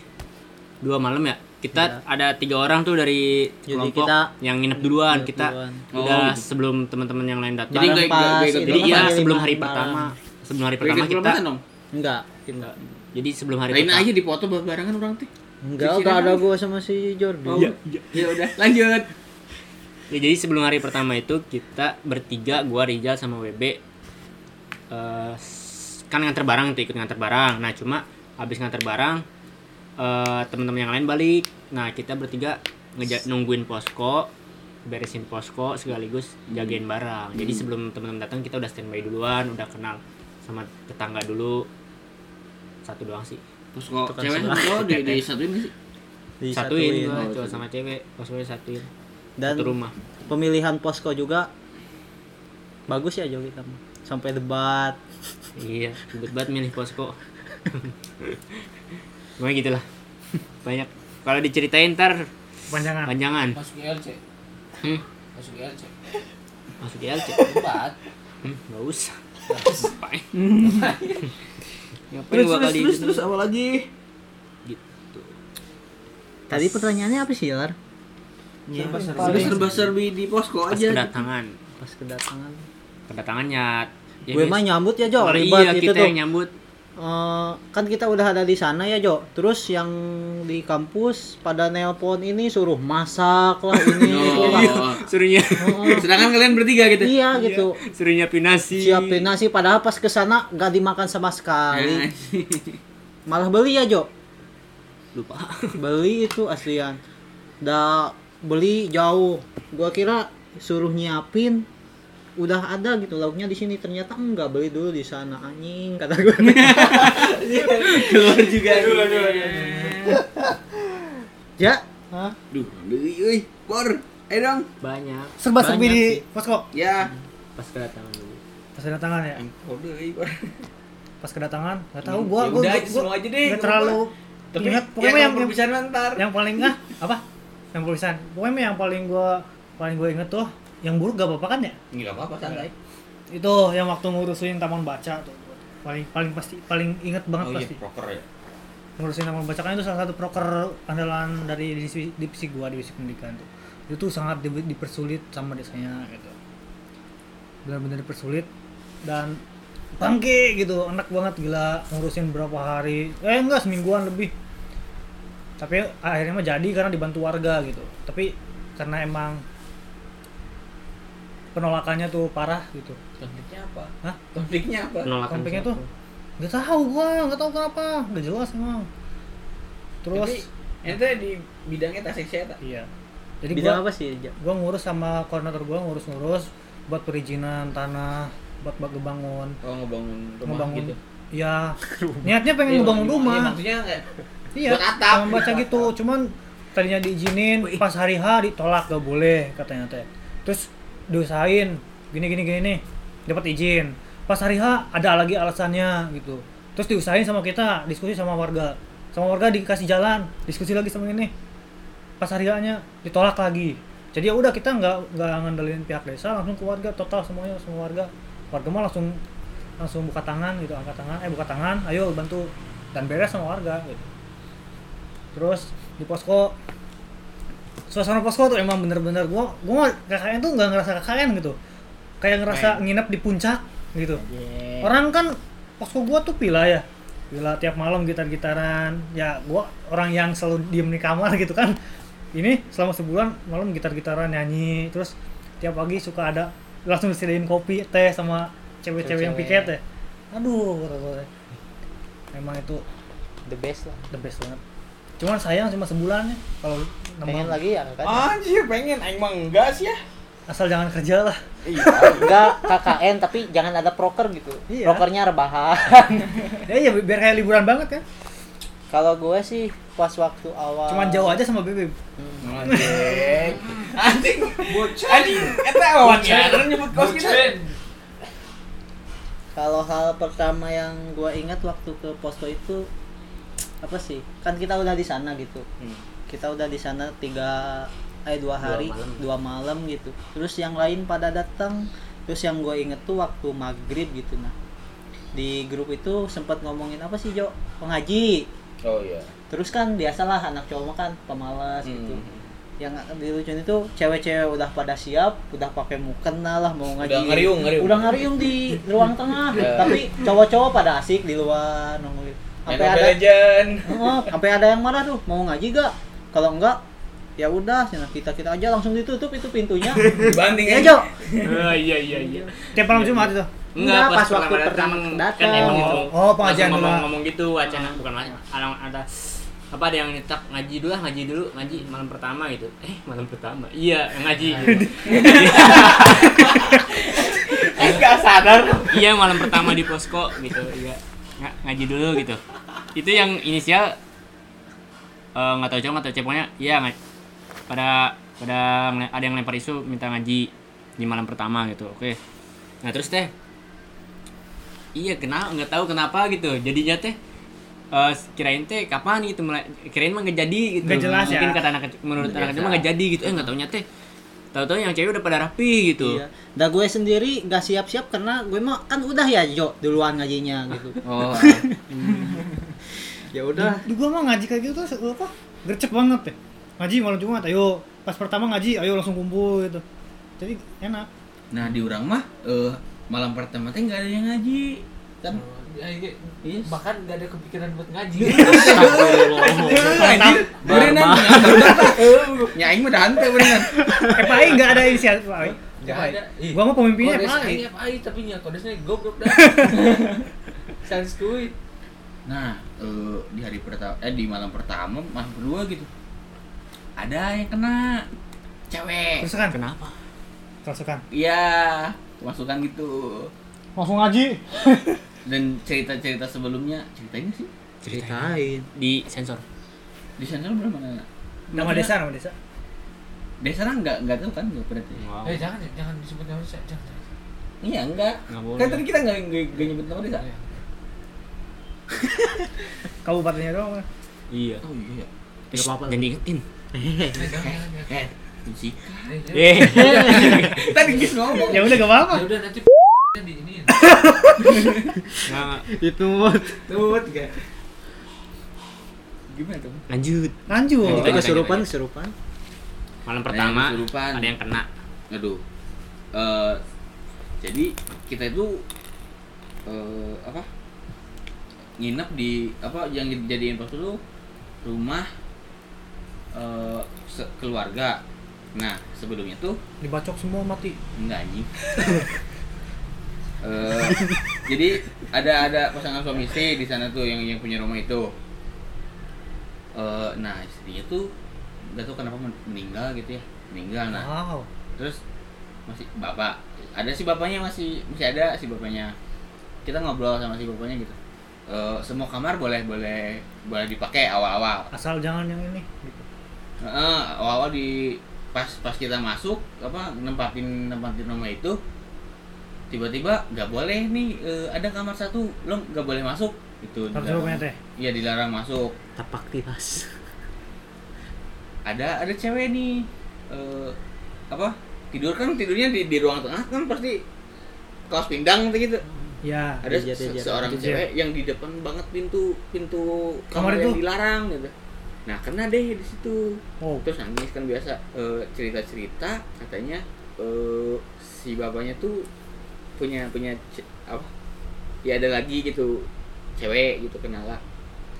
Dua malam ya. Kita ada tiga orang tuh dari Jadi kelompok kita- yang nginep duluan. Nginep kita duluan. udah Oh, gitu. sebelum teman-teman yang lain datang. Jadi nggak- Jadi kan sebelum hari pertama. Sebelum hari pertama kita enggak enggak jadi sebelum hari lain pertama aja di foto barengan orang teh enggak enggak ada gua sama si Jordi oh, ya udah lanjut Ya, jadi sebelum hari pertama itu kita bertiga, gua Rijal sama WB s- kan nganter barang tuh ikut nganter barang. Nah, cuma habis nganter barang eh teman-teman yang lain balik. Nah, kita bertiga ngeja nungguin posko, beresin posko sekaligus jagain barang. Jadi sebelum teman-teman datang kita udah standby duluan, udah kenal sama tetangga dulu. Satu doang sih. kok Tukang cewek sebelah. lo di di satuin sih Satuin cowok satuin. sama cewek, poskonya satuin. dan Satu rumah. pemilihan posko juga bagus ya Jo kita mah. sampai debat Iya, banget milih posko. Pokoknya gitu lah. Banyak. Kalau diceritain ntar Panjangan. panjangan. Masuk ILC. Hmm, Masuk ILC. masuk ILC. Debat. Hmm, gak usah. Ngapain? Ngapain terus terus kali terus apa lagi Gitu. tadi pertanyaannya apa sih Lar serba serba serbi di posko Pas aja kedatangan. pas kedatangan Kedatangannya ya gue mah nyambut ya Jo Oh, ribet iya, itu kita tuh yang nyambut. Eh, kan kita udah ada di sana ya Jo. Terus yang di kampus pada nelpon ini suruh masak lah ini. Itu lah. oh. Suruhnya. Heeh. sedangkan kalian bertiga gitu? Iya gitu. Suruh nyiapin nasi. siapin nasi padahal pas ke sana nggak dimakan sama sekali. Malah beli ya Jo? Lupa. beli itu aslian. Dah beli jauh. Gua kira suruh nyiapin udah ada gitu lauknya di sini. Ternyata enggak beli dulu di sana anjing kata gue keluar juga. Ya Hah? duh deui euy por ayo dong. Banyak. Serba serbi di posko ya. Pas kedatangan dulu. Pas kedatangan ya? Oh deui por pas kedatangan? Nggak tahu Ya gua gua udah, gua, itu semua aja deh, terlalu tapi ingat. Ya pokoknya yang yang, yang, perpisahan ntar yang paling ah apa? Yang tulisan pokoknya yang paling gua paling gua inget tuh yang buruk gak apa-apa kan ya? Nggak apa-apa santai itu yang waktu ngurusin taman baca tuh. Paling paling pasti paling inget banget oh iya pasti. proker ya? Ngurusin taman baca kan itu salah satu proker andalan dari divisi, divisi gua divisi pendidikan tuh. Itu tuh sangat di- dipersulit sama desanya gitu. Benar-benar dipersulit dan bangke gitu enak banget gila ngurusin berapa hari. Eh enggak semingguan lebih. Tapi akhirnya mah jadi karena dibantu warga gitu. Tapi karena emang penolakannya tuh parah gitu. Konfliknya apa? Hah? konfliknya apa? Penolakan konfliknya siapa? tuh nggak tahu gua nggak tahu kenapa nggak jelas emang. Terus Tapi, itu di bidangnya tasik saya tak iya. Jadi bidang gua apa sih gua ngurus sama koordinator gua ngurus-ngurus buat perizinan tanah buat buat ngebangun. Oh ngebangun rumah ngebangun gitu. iya. Niatnya pengen Iya, ngebangun iya, rumah. maksudnya kayak iya buat atap. sama baca gitu. Cuman tadinya diizinin pas hari H ditolak gak boleh katanya teh. Terus diusahain gini gini gini nih dapat izin. Pas hari H ada lagi alasannya gitu. Terus diusahain sama kita diskusi sama warga. Sama warga dikasih jalan diskusi lagi sama ini. Pas hari H-nya ditolak lagi. Jadi ya udah kita nggak nggak ngandelin pihak desa langsung ke warga total semuanya semua warga. Warga mah langsung langsung buka tangan gitu. Angkat tangan eh buka tangan ayo bantu. Dan beres sama warga gitu. Terus di posko suasana posko tuh emang bener-bener gua gua mah KKN tuh nggak ngerasa KKN gitu. Kayak ngerasa nginep di puncak gitu. Orang kan posko gua tuh pila ya. Pila tiap malam gitar-gitaran. Ya gua orang yang selalu diem di kamar gitu kan. Ini selama sebulan malam gitar-gitaran nyanyi. Terus tiap pagi suka ada langsung disediain kopi teh sama cewek-cewek yang piket ya. Aduh kata memang itu the best lah. the best banget. Cuman sayang cuma sebulan ya kalau pengen lagi ya kan anjir pengen. Aing mah enggak sih ya. Asal jangan kerja lah. Iya. Enggak KKN tapi jangan ada proker gitu. Iya. prokernya rebahan. Ya iya biar kayak liburan banget kan kalau gue sih pas waktu awal. Cuman jauh aja sama bebek anjing. Anjing anjing. Eta wawancara nyebut kos kita. Kalau hal pertama yang gue ingat waktu ke posko itu apa sih? Kan kita udah di sana gitu. Hmm. Kita udah di sana tiga eh dua hari malam. dua malam gitu. Terus yang lain pada datang. Terus yang gue inget tuh waktu maghrib gitu nah. Di grup itu sempat ngomongin apa sih Jo? Pengaji. Oh iya. Terus kan biasalah anak cowok kan pemalas gitu. Hmm. yang dilucuin itu cewek-cewek udah pada siap udah pakai mukena lah mau ngaji. Udah ngariung, ngariung. udah ngariung di ruang tengah. Ya. tapi cowok-cowok pada asik di luar nongol. Main sampai ada Legend Oh, sampai ada yang marah tuh mau ngaji gak kalau enggak ya udah kita kita aja langsung ditutup itu pintunya. Dibanting ya aja Jo. Oh iya iya iya. Tiap malam Jumat itu? Enggak, pas waktu pertama datang. kan emang Oh, gitu oh, pengajian dulu. ngomong, ngomong gitu wacana bukan wacana ada, ada apa ada yang nyetak ngaji dulu lah ngaji dulu ngaji malam pertama gitu. Eh malam pertama? Iya ngaji. Gitu. enggak sadar. Iya malam pertama di posko gitu iya. Nga- ngaji dulu gitu. Itu yang inisial eh, nggak tahu cowok nggak tahu cewek pokoknya iya nga- pada pada ada yang lempar isu minta ngaji di malam pertama gitu oke nah terus teh iya kenapa nggak tahu kenapa gitu jadinya teh eh, kirain teh kapan gitu mulai kirain mah nggak jadi gitu Nggak jelas ya. mungkin kata anak menurut anak kecil mah nggak jadi gitu eh nggak taunya teh tahu-tahu yang cewek udah pada rapi gitu Iya. Dan gue sendiri gak siap-siap karena gue mah kan udah ya Jo duluan ngajinya gitu. oh ya udah. di gua mah ngaji kayak gitu tuh apa gercep banget deh ngaji malam Jumat ayo pas pertama ngaji ayo langsung kumpul gitu. Jadi enak. Nah di orang mah eh malam pertama teh nggak ada yang ngaji. Kan? Ya, iya. Yes. bahkan gak ada kepikiran buat ngaji. Anjir berenang. Nya aing mah dante berenang. FAI nggak ada inisiatif FAI Gak ada. Ih, gua mah pemimpinnya aing. FAI tapi nya kodesnya goblok dah. Sans kuit. Nah eh, di hari pertama eh di malam pertama malam kedua gitu. Ada yang kena cewek. Kerasukan kenapa? Kerasukan iya kemasukan gitu. Langsung ngaji. Dan cerita-cerita sebelumnya ceritain sih? Ceritain. Di sensor. Di sana belum mana nama desa nama desa. Desa kan nggak nggak tahu kan nggak berarti wow. Eh jangan jangan disebut nama saya, jangan. jangan. iya enggak nggak boleh. Kan tadi kita nggak nggak nggak nyebut nama desa? Iya. kabupatennya doang Mas. iya. Oh iya. Terus apa-apa. jangan diingetin. Eh, tadi guys ngomong. Ya udah gak apa-apa. Ya udah nanti di ini. nggak. itu tuh tiga gimana tuh? Lanjut. Lanjut. Lanjut, kesurupan kesurupan malam pertama kesurupan. ada yang kena. Aduh. Eh, jadi kita itu eh, apa nginep di apa yang dijadiin pos itu rumah se- keluarga. Nah sebelumnya tuh dibacok semua mati. Enggak anjing. Eh, jadi ada ada pasangan suami istri di sana tuh yang yang punya rumah itu. Eh, nah istrinya tuh nggak tahu kenapa men- meninggal gitu ya. Meninggal nah. Wow. Terus masih bapak. Ada si bapaknya masih masih ada si bapaknya. Kita ngobrol sama si bapaknya gitu Eh, semua kamar boleh boleh boleh dipakai awal-awal. Asal jangan yang ini gitu. Heeh, awal-awal di pas pas kita masuk apa nempatin nempatin rumah itu tiba-tiba nggak boleh nih eh, ada kamar satu lo nggak boleh masuk. Itu iya dilarang masuk. Tapak tilas ada ada cewek nih eh, apa tidur kan tidurnya di, di ruang tengah kan pasti kaos pinggang gitu ya ada Jejer, se- jejer. seorang Jejer. cewek yang di depan banget pintu pintu Kamar kamar, yang dilarang gitu. Nah kena deh di situ. Oh. Terus nangis kan biasa. Cerita cerita katanya eh, si bapaknya tuh punya punya apa? Ya ada lagi gitu cewek gitu kenal lah.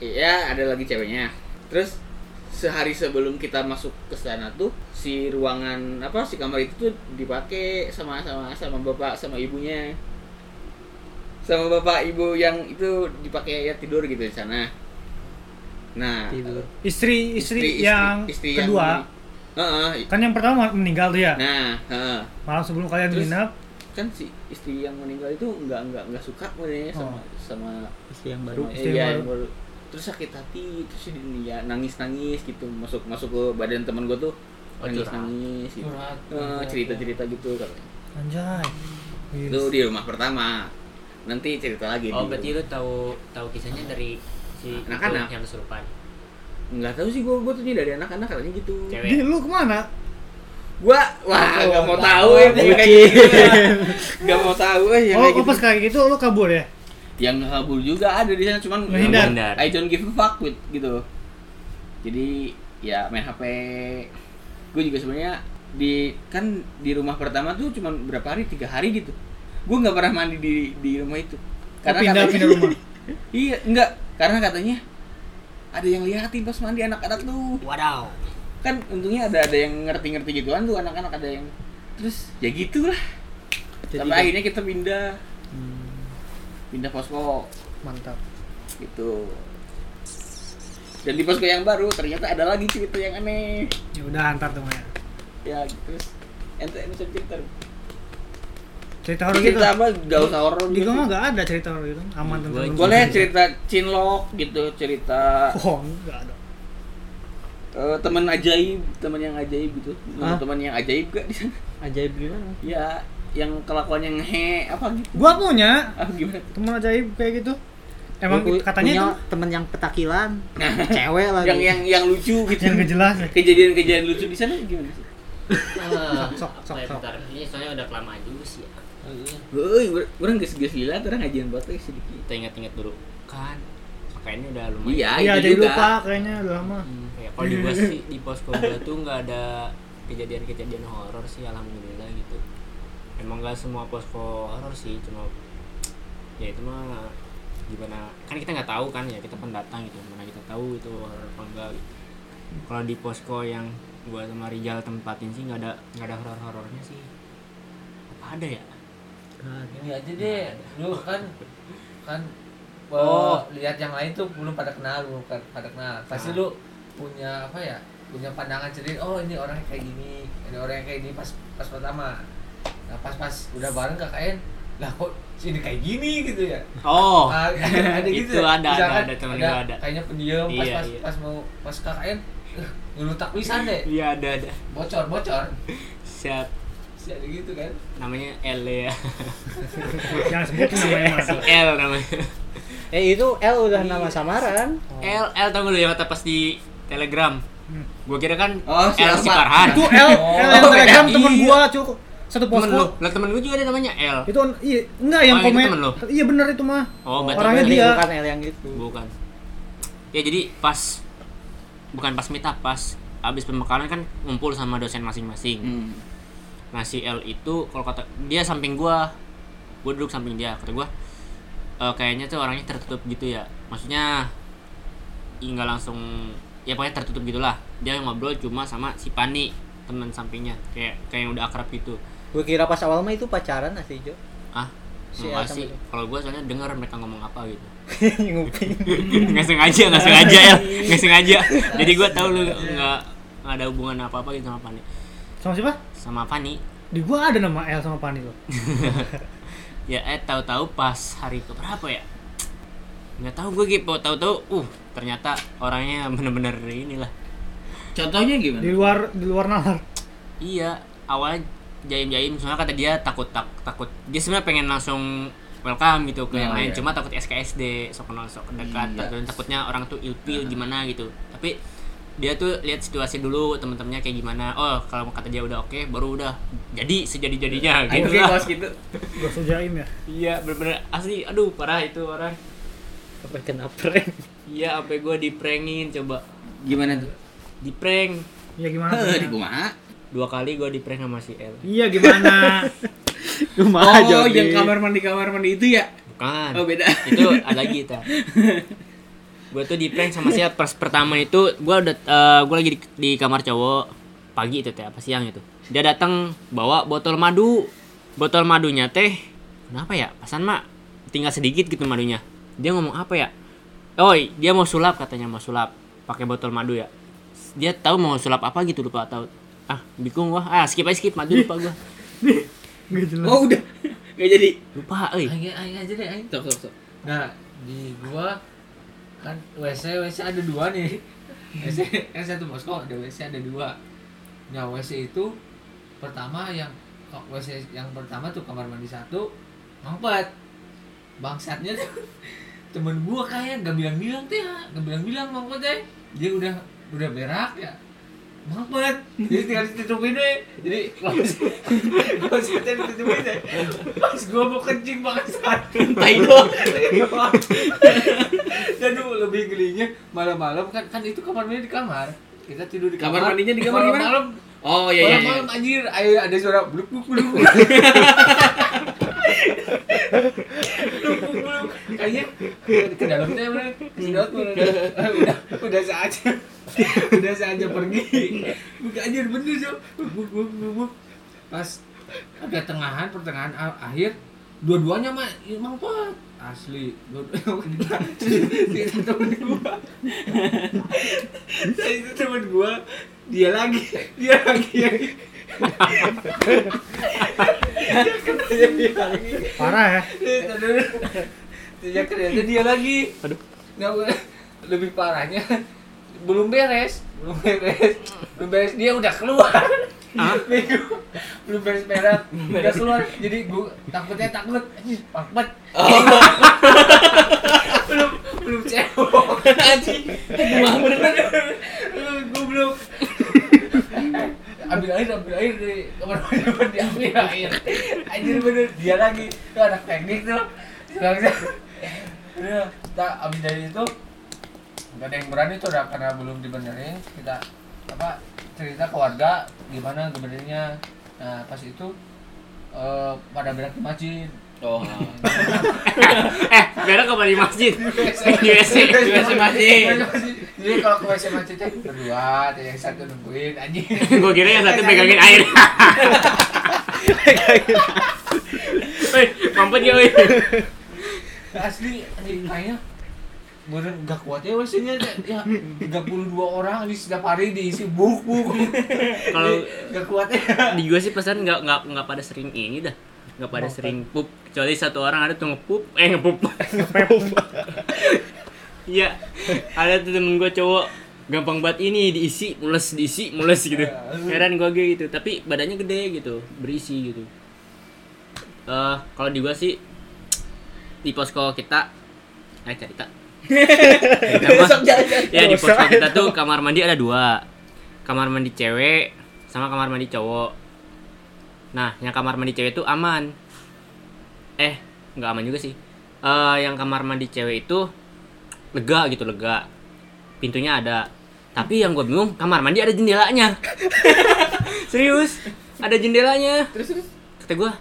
Ya ada lagi ceweknya. Terus sehari sebelum kita masuk ke sana tuh si ruangan apa si kamar itu tuh dipakai sama sama sama bapak sama ibunya sama bapak ibu yang itu dipakai ya tidur gitu di sana nah tidur istri istri, yang istri kedua Heeh, kan yang pertama meninggal tuh ya Nah, heeh. malam sebelum kalian Terus- nginep kan si istri yang meninggal itu nggak nggak nggak suka modelnya sama Oh. sama istri yang baru sama- Istri iya, yang yang baru. Terus sakit hati, terus dia nangis nangis gitu masuk masuk ke badan teman gue tuh Oh, nangis curhat. nangis gitu. Curhat. cerita cerita gitu katanya. anjay Itu di rumah pertama. Nanti cerita lagi. oh berarti lu tahu tahu kisahnya dari si Anak-anak. yang kesurupan nggak tahu sih gue gue tuh dari anak-anak katanya gitu. Cewek. di lu ke mana Gua wah Oh, nggak mau tahu. ya kayak gitu. Nggak mau tahu eh yang oh, kayak oh gitu. pas kayak gitu lu kabur ya yang nggak kabur juga ada di sana cuman Menghindar. Menghindar. I don't give a fuck with gitu jadi ya main HP gue juga sebenarnya di kan di rumah pertama tuh cuman berapa hari tiga hari gitu gue nggak pernah mandi di di rumah itu. Oh, pindah- pindah rumah? iya enggak karena katanya ada yang liatin pas mandi anak-anak tuh wadaw. Kan untungnya ada ada yang ngerti-ngerti gituan tuh anak-anak ada yang terus ya gitulah. Jadi sampai akhirnya kita pindah. Hmm, pindah posko. Mantap. Gitu. Dan di posko yang baru ternyata ada lagi cerita yang aneh. Ya udah antar tuh ya ya terus. Ente ente bisa cerita cerita horor gitu? cerita apa? Gak usah horor di gitu. gua mah nggak ada cerita horor gitu. Aman tentang boleh cerita cinlok gitu cerita oh nggak ada. Eh, teman ajaib teman yang ajaib gitu. Teman yang ajaib gak? Di sana ajaib gimana? Ya yang kelakuannya ngehe apa gitu. Gua punya ah gimana? tuh? teman ajaib kayak gitu. Emang Gua pu- katanya punya itu temen yang petakilan cewek lagi yang yang yang lucu gitu. yang gak jelas ya. Kejadian-kejadian lucu di sana gimana sih? Ah, sok, sok, sok. soalnya udah kelamaan juga Woi, orang ges-ges gila terang ngajian batik sedikit. kita ingat-ingat dulu. Kan makanya udah lumayan. Iya, iya itu jadi juga. lupa kayaknya udah lama. Ya, kalau di gua sih di posko gua tuh nggak ada kejadian-kejadian horor sih alhamdulillah gitu. Emang nggak semua posko horor sih cuma ya itu mah gimana kan kita nggak tahu kan ya kita pendatang gitu mana kita tahu itu horor apa enggak gitu. kalau di posko yang gua sama Rijal tempatin sih nggak ada nggak ada horor horornya sih. Apa ada ya ini aja deh. Lu kan kan Oh. lihat yang lain tuh belum pada kenal belum pada pada kenal. Pasti Ah. lu punya apa ya punya pandangan sendiri oh ini orang kayak gini ini orang yang kayak gini pas pas pertama. Nah pas pas udah bareng KKN lah kok sini kayak gini? Gitu ya. Oh. Ah, ada gitu itu ya. ada ada Misalkan ada temen gua ada kayaknya pendiam pas Iya, pas, iya. pas mau pas KKN eh, ngelutak pisan deh. Iya ada ada. Bocor bocor. Siap sih ada gitu kan namanya L ya Jangan sebutin namanya Mas. L namanya Eh itu L udah nama samaran. L L tau gak lu yang kata pas di Telegram Hmm. gua kira kan Oh, si L si. Farhan Itu L, Oh, L yang telegram temen Iya. gua cukup satu temen lu posko. lah temen gua juga ada namanya L Itu iya enggak yang Oh, komen. temen lu? Iya bener itu mah. oh Orangnya dia. Bukan L yang itu. bukan ya jadi pas bukan pas meet up pas abis pembekalan kan ngumpul sama dosen masing-masing Hmm. Nah si L itu kalau kata dia samping gua. Gua duduk samping dia kata gua. "E, kayaknya tuh orangnya tertutup gitu ya. Maksudnya nggak langsung ya pokoknya tertutup gitulah. Dia ngobrol cuma sama si Pani teman sampingnya. Kayak kayak yang udah akrab gitu. Gue kira pas awal mah itu pacaran asli Jo. ah Si L sih. kalau gua soalnya dengar mereka ngomong apa gitu. Nguping. nggak sengaja nggak sengaja ya nggak sengaja. Jadi gua tahu lu nggak nggak ada hubungan apa apa gitu sama Pani. Sama siapa? Sama Pani Di gua ada nama L sama Pani tuh. ya eh tahu-tahu pas hari keberapa ya nggak tahu gue gitu tahu-tahu uh ternyata orangnya bener-bener inilah Contohnya gimana? Di luar di luar nalar. iya awalnya jaim-jaim soalnya kata dia takut tak, takut dia sebenarnya pengen langsung welcome gitu ke yang Oh, lain iya. cuma takut SKSD sok kenal sok dekat Iya. dan takutnya orang tuh ilfil gimana gitu tapi dia tuh lihat situasi dulu teman-temannya kayak gimana oh kalau kata dia udah oke baru udah jadi sejadi jadinya gitu Oke, lah kaos gitu. Gua sejaim ya. iya bener-bener asli aduh parah itu orang Apa kena prank? iya sampai gue diprengin coba Gimana tuh? di prank Iya gimana? Tuh? di kumaha? dua kali gue di prank sama si L Iya gimana? Rumah Oh, yang kamar mandi kamar mandi itu ya? bukan Oh, beda. itu ada lagi ta gue tuh di prank sama siapa pas pertama itu gue udah gue lagi di, di kamar cowok. Pagi itu teh apa siang itu. Dia datang bawa botol madu. Botol madunya teh kenapa ya? Pasan mak tinggal sedikit gitu madunya. Dia ngomong apa ya? Oh dia mau sulap katanya mau sulap pakai botol madu ya. Dia tahu mau sulap apa gitu lupa tahu. Ah bingung gua. Ah skip aja skip madu lupa gua. Gak jelas. Oh, udah. Gak jadi. lupa aing aja deh aing. Sok, sok, sok. nah di gua kan WC WC ada dua nih. WC kan satu Moskow ada WC ada dua. Nah WC itu pertama yang kok WC yang pertama tuh kamar mandi satu mampet bangsatnya tuh temen gua kayak gak bilang-bilang teh gak bilang-bilang mampet teh dia udah udah berak ya mampet jadi tinggal ditutupin deh jadi kalau saya ditutupin deh pas gua mau kencing bangsat Tai doang. dan lebih gelinya malam-malam. Kan kan itu kamar mandi di kamar. Kita tidur di Kamar kamar. mandinya di kamar gimana? malam-malam. Oh, iya iya. iya. malam-malam anjir. Ayo ada suara bluk bluk bluk kayaknya ke, dalam bener kesedot bener. udah udah saatnya udah saatnya pergi Bukan, anjir bener so buk buk buk pas agak tengahan pertengahan akhir dua-duanya mah emang pot asli itu temen gua itu temen gua dia lagi dia lagi Parah ya. Sejak ternyata dia lagi. Aduh. Nggak, lebih parahnya belum beres, belum beres, belum beres dia udah keluar. Bego. belum beres beres, udah keluar. Jadi gua takutnya takut, anjir, pakmet. belum belum cebok. Anjing. Gua. Gua belum ambil air ambil air dari kamar mandi diambil air. Anjir bener. Dia lagi itu anak teknik tuh. Sekarang udah kita abis dari itu nggak ada yang berani tuh udah karena belum dibenerin kita apa cerita ke warga gimana benernya nah pas itu eh, pada berak di masjid Oh. eh berak apa di masjid? Di WC Di WC masjid. jadi kalau ke WC masjid teh berdua yang satu nungguin anjing. Gue kira yang satu pegangin air. Woi, mampet ya woi. asli anjing kayaknya bener gak kuat ya maksudnya ya. 32 orang di setiap hari diisi buk buk Kalau- gak kuat ya. di gua sih pesan nggak nggak nggak pada sering ini dah nggak pada sering pup. Kecuali satu orang ada tuh ngepup. Eh ngepup. Iya. Ada tuh temen gua cowok gampang banget ini diisi mules diisi mules gitu. Heran gua kayak gitu. Tapi badannya gede gitu berisi gitu. Eh kalau di gua sih di posko kita eh cerita. Ya di posko kita tuh kamar mandi ada dua. Kamar mandi cewek sama kamar mandi cowok nah yang kamar mandi cewek itu aman eh nggak aman juga sih Eh yang kamar mandi cewek itu lega gitu lega pintunya ada tapi yang gue bingung kamar mandi ada jendelanya serius ada jendelanya Terus terus. kata gue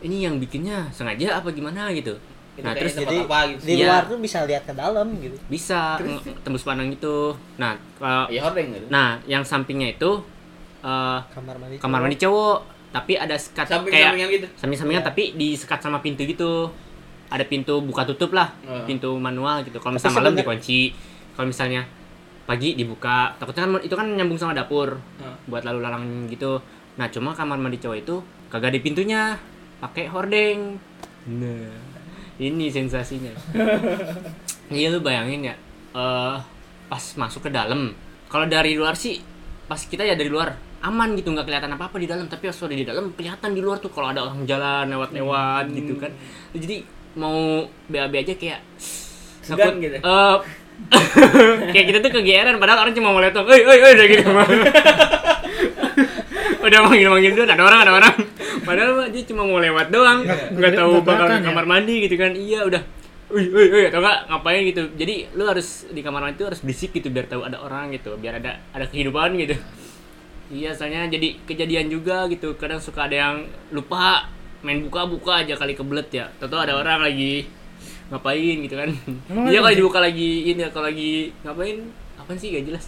ini yang bikinnya sengaja apa gimana gitu nah terus Jadi apa gitu. di Iya. luar tuh bisa lihat ke dalam gitu. bisa nge- tembus pandang gitu nah kalau Ya hordeng gitu. nah yang sampingnya itu eh Kamar mandi. kamar cowok. mandi cowok tapi ada sekat Samping-sampingan kayak gitu. samping-sampingan Iya. tapi disekat sama pintu gitu ada pintu buka tutup lah Oh. pintu manual gitu kalau misalnya malam dikunci kalau misalnya pagi dibuka takutnya kan itu kan nyambung sama dapur Oh. buat lalu lalang gitu nah cuma kamar mandi cowok itu kagak di pintunya pakai hordeng nah ini sensasinya iya lu bayangin ya eh pas masuk ke dalam kalau dari luar sih pas kita ya dari luar aman gitu nggak kelihatan apa apa di dalam tapi pas udah di dalam kelihatan di luar tuh kalau ada orang jalan lewat-lewat gitu kan jadi mau BAB aja kayak Segan gitu. eh, kayak kita tuh kegeeran padahal orang cuma mau lihat oi oi oi udah gitu udah manggil manggil doang ada orang ada orang padahal mah dia cuma mau lewat doang nggak tahu bakal ke ya? kamar mandi gitu kan iya udah Ui, ui, ui, atau enggak ngapain gitu. Jadi lu harus di kamar mandi itu harus berisik gitu biar tahu ada orang gitu, biar ada ada kehidupan gitu. Iya, soalnya jadi kejadian juga gitu. Kadang suka ada yang lupa main buka-buka aja kali kebelet ya. Tahu ada orang lagi ngapain gitu kan. Emang Iya sih? dibuka lagi ini ya kalau lagi ngapain apa sih gak jelas.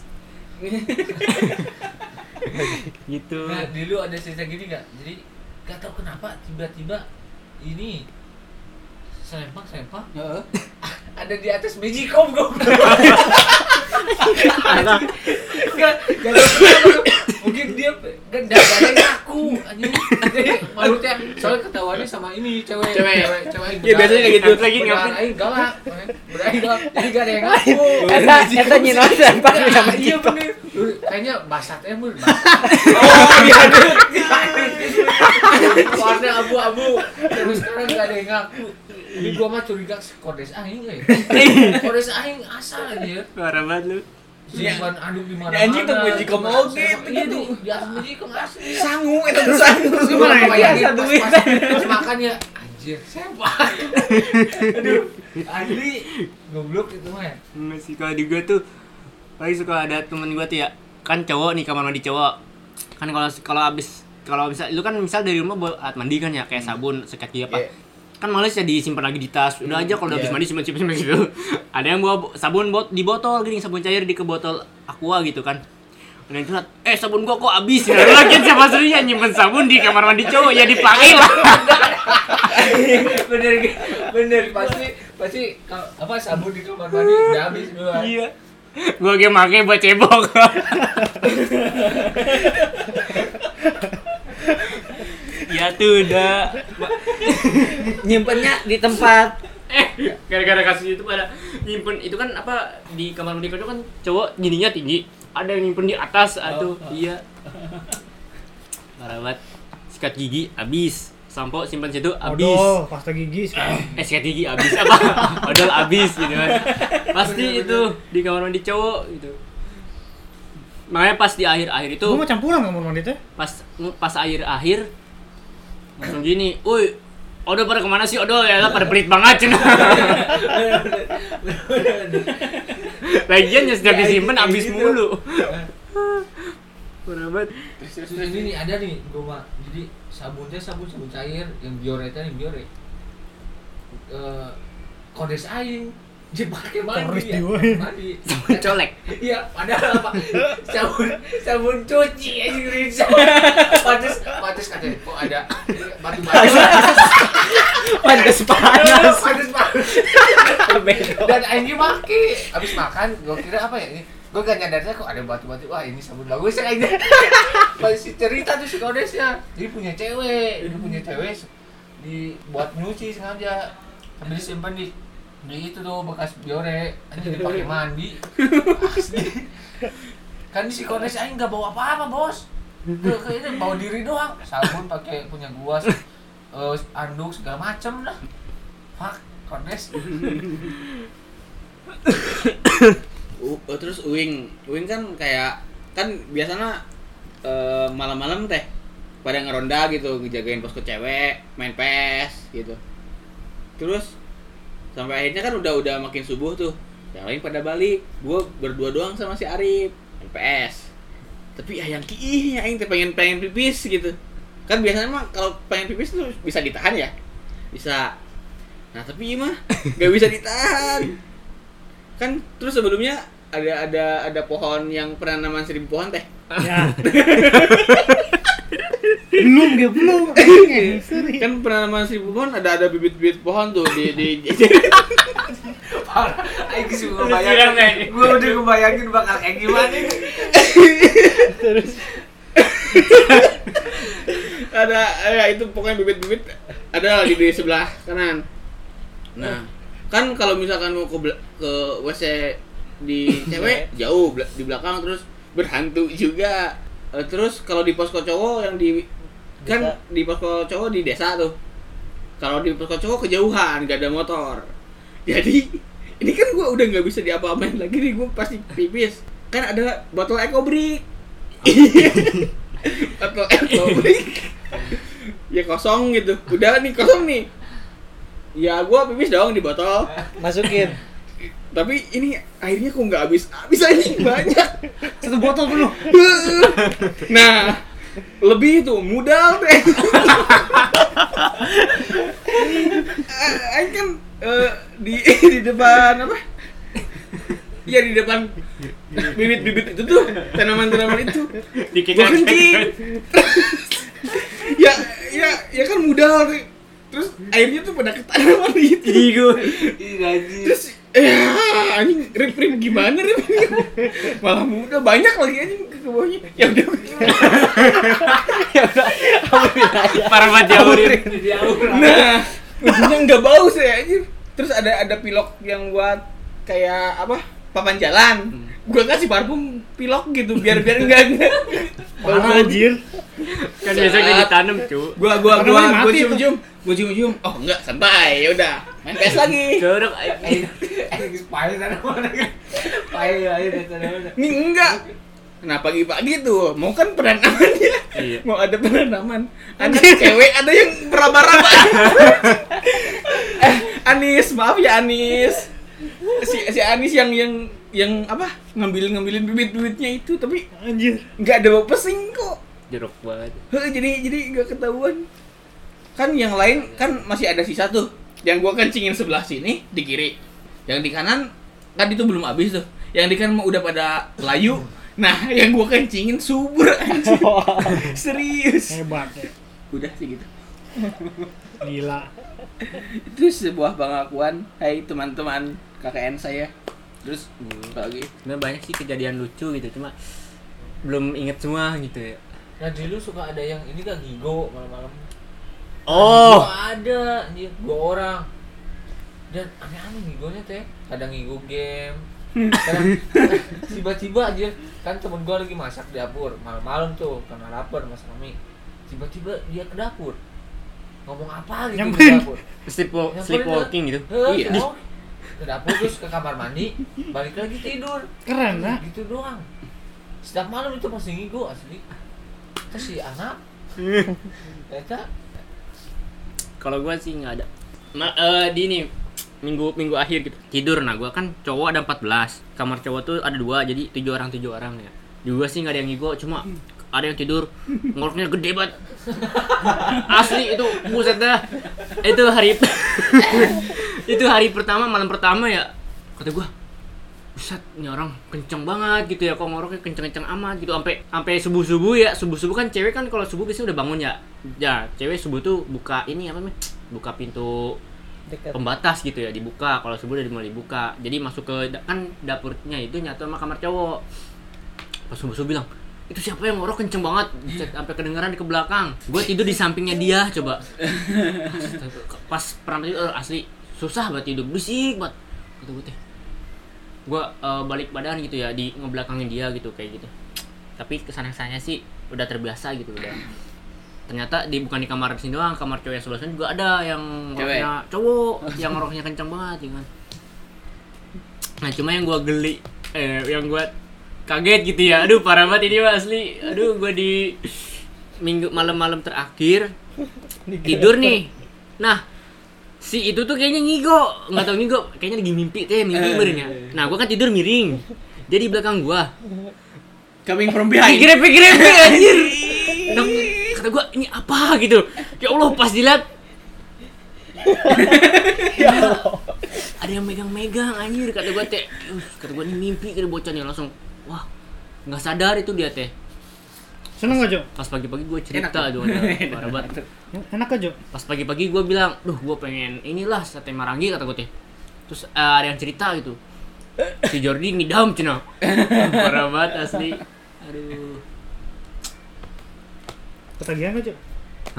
gitu. nah dulu ada cerita gini nggak jadi gak tahu kenapa tiba-tiba ini selempang selempang Heeh. ada di atas magicom gue. Mungkin dia kan dadanya ngaku anjing. Jadi malutnya soalnya ketahuannya sama ini cewek. Cewek. cewek, cewek Iya, biasanya kayak gitu. Lagi ngapain? aing galak. Beneran galak. Jadi gak ada yang ngaku. Eta eta nyinon lempar sama Iya bener. Kayaknya basat ya mul. Oh iya. Warna abu-abu. Terus sekarang gak ada yang ngaku. Ini gua mah curiga kodes aing ya. Kodes aing asal aja. Parah banget lu. Simpan aduk di mana Ya, anjing tuh Magicom oge, Iya di di atas Magicom asli. Sangu eta sangu. Terus Gimana ya? Biasa pas, duit. pas, makan ya anjir sempak. Aduh, asli goblok itu mah ya. Enggak sih kalau di gua tuh lagi suka ada temen gua tuh ya kan cowok nih kamar mandi cowok kan kalau kalau abis kalau misal lu kan misal dari rumah buat mandi kan ya kayak sabun sikat gigi apa Iya. Kan males ya disimpan lagi di tas. Udah aja kalau udah Iya. habis mandi simpan simpan simpan gitu. Ada yang bawa sabun bot di botol gini sabun cair di ke botol aqua gitu kan. Ada yang curhat eh sabun gua kok habis ya? Lagi siapa sendiri yang nyimpen sabun di kamar mandi cowok? Ya dipakai lah. Bener bener. Pasti pasti kalau apa sabun di kamar mandi udah habis dua. iya. Gua kayak make buat cebok ya tuh udah Nyimpennya di tempat. Eh gara-gara kasus itu pada nyimpen itu kan apa di kamar mandi cowok kan cowok gininya tinggi ada yang nyimpen di atas atau iya. Parah banget. Sikat gigi habis. Sampo simpan situ habis. Odol, pasta gigi eh sikat gigi habis. Apa? Odol habis gitu kan. Pasti itu di kamar mandi cowok gitu. Makanya pas di akhir-akhir itu Gua mau campuran kamar mandi teh. pas pas akhir-akhir langsung gini, "Woi, Odol pada ke mana sih Odol ya pada pelit banget cina. Lagian ya setiap disimpan habis mulu. Parah banget. Terus ini nih ada nih gua mah jadi sabunnya sabun sabun cair yang bioretnya yang biore. Eh kodes aing dia pakai mandi ya. Mandi. Colek. Iya, padahal apa? Sabun sabun cuci aja Rinsa. Patis patis katanya kok ada batu batu. panas panas. panas. Panas dan Aing maki abis makan gue kira apa ya ini? Gue gak nyadarnya kok ada batu-batu. Wah ini sabun bagus ya kayaknya masih cerita tuh si kodesnya jadi punya cewek ini punya cewek dibuat nyuci sengaja. Sambil disimpan di di itu tuh bekas biore. Aja dipakai mandi. Asli kan si kodes aing nggak bawa apa-apa bos. Ke kayaknya bawa diri doang. Sabun pakai punya gua eh, anduk segala macem lah. Fuck kodes uh, terus Uing, Uing kan kayak kan biasanya eh, malam-malam teh pada ngeronda gitu, ngejagain posko cewek, main PES gitu. Terus sampai akhirnya kan udah udah makin subuh tuh. Yang lain pada balik, gua berdua doang sama si Arif, main PS. Tapi ya yang kiih, aing teh pengen pengen pipis gitu. Kan biasanya mah kalau pengen pipis tuh bisa ditahan ya. Bisa. Nah, tapi mah gak bisa ditahan kan terus sebelumnya ada ada ada pohon yang pernah nama seribu pohon teh Ya. belum dia belum. Sorry. kan pernah nama seribu pohon ada ada bibit-bibit pohon tuh di di parah. Aing suka bayangin. gua udah kebayangin bakal kayak gimana ada ya itu pokoknya bibit-bibit ada lagi di sebelah kanan. Nah kan kalau misalkan mau ke ke wc di cewek jauh di belakang terus berhantu juga. Eh, terus kalau di posko cowok yang di kan di posko cowok di desa tuh. Kalau di posko cowok kejauhan gak ada motor. Jadi ini kan gua udah nggak bisa diapa-apain lagi nih gua pasti pipis. Kan ada botol ekobrik. Botol ekobrik. Ya kosong gitu. Udah nih kosong nih. Ya gua pipis dong di botol. Masukin. tapi ini airnya kok nggak habis habis aja banyak. Satu botol penuh. nah lebih itu modal deh Eh, Aing kan eh, di di depan apa? Iya di depan bibit-bibit itu tuh tanaman-tanaman itu. Kencing ya ya ya kan modal terus airnya tuh pada ke tanaman itu. Terus eh anjing rip rip gimana rip? Malah muda banyak lagi anjing ke bawahnya. Ya udah para jauhin nah ujungnya nggak bau saya anjir terus ada ada pilok yang buat kayak apa papan jalan gua kasih parfum pilok gitu biar biar enggak enggak. Parah anjir. kan biasanya ditanam cu. Gua gua Tanamannya gua gua mati cium cium gua cium cium. Oh enggak santai ya udah. Main pes lagi. Jorok payah sana mana? Payah aing sana mana? Ini enggak. Nah pagi-pagi tuh? Mau kan penanaman ya, Iya. mau ada penanaman. Ada cewek, ada yang meraba-raba. eh, Anis, maaf ya Anis. Si si Anis yang yang yang apa ngambil ngambilin bibit-bibitnya itu tapi Anjir. nggak ada bau pesing kok. jorok banget jadi jadi nggak ketahuan. Kan yang lain kan masih ada sisa tuh. Yang gua kencingin sebelah sini di kiri. Yang di kanan kan itu belum habis tuh. Yang di kanan mah udah pada layu. Nah, yang gua kencingin subur anjing. Serius. Hebat ya. Udah sih gitu. Gila. Itu sebuah pengakuan. Hai teman-teman KKN saya. Terus apa lagi? sebenarnya banyak sih kejadian lucu gitu cuma belum inget semua gitu ya. Nah di lu suka ada yang ini kan gigo malam-malam. Oh! Gua ada anjir dua orang. Dan aneh-aneh ngigonya teh. Kadang ngigo game. Kadang tiba-tiba aja kan temen gua lagi masak di dapur. Malam-malam tuh karena lapar masak mie tiba-tiba dia ke dapur ngomong apa gitu di Nyamperin. sleep sleepwalking gitu. Iya. oh, ke dapur terus ke kamar mandi balik lagi tidur. Keren lah. gitu doang. Setiap malam itu pasti ngigo asli. Terus si anak Eta? Kalau gua sih nggak ada. Ma, eh, di ini minggu minggu akhir gitu. Tidur nah gua kan cowok ada 14 kamar cowok tuh ada dua jadi tujuh orang tujuh orang ya. Di gua sih nggak ada yang ngigo cuma ada yang tidur ngoroknya gede banget. Asli itu buset dah. Itu hari itu hari pertama malam pertama ya kata gua Buset, ini orang kenceng banget gitu ya kok ngoroknya kenceng-kenceng amat gitu. Sampai sampai subuh-subuh ya subuh-subuh kan cewek kan kalau subuh biasanya udah bangun ya. Ya cewek subuh tuh buka ini apa namanya? Buka pintu Dekat. pembatas gitu ya dibuka. Kalau subuh udah mulai dibuka. Jadi masuk ke kan dapurnya itu nyatu sama kamar cowok. Pas subuh subuh bilang itu siapa yang ngorok? Kenceng banget. Sampai kedengeran di ke belakang gue tidur di sampingnya dia coba. Pas pertama itu eh, asli. Susah banget tidur. Berisik banget. Gitu gue teh. Gue eh, balik badan gitu ya di ngebelakangin dia gitu kayak gitu. Tapi ke sana ke sananya sih udah terbiasa gitu udah. Ternyata di bukan di kamar sini doang kamar cowok yang sebelah sana juga ada yang ngoroknya cowok yang ngoroknya kenceng banget kan. Nah cuma yang gua geli eh yang gua kaget gitu ya. Aduh parah banget ini mah asli. Aduh gua di minggu malam-malam terakhir tidur nih. Nah si itu tuh kayaknya ngigo. Nggak tahu ngigo kayaknya lagi mimpi teh mimpi benernya nah gua kan tidur miring. Jadi di belakang gua. Coming from behind. grepe-grepe anjir. Nah, kata gua ini apa? gitu. Ya Allah pas dilihat. Ada yang megang-megang anjir kata gua teh. "Uh, kata gua ini mimpi kata bocah nih langsung wah nggak sadar itu dia teh Seneng gak, Jo? pas pagi-pagi gua cerita parah banget Enak gak, Jo? pas pagi-pagi gue bilang, duh gue pengen inilah sate marangi kata gue teh. Terus eh, ada yang cerita gitu, si Jordi ngidam cina, parah banget asli. Aduh, Ketagihan gak, Jo?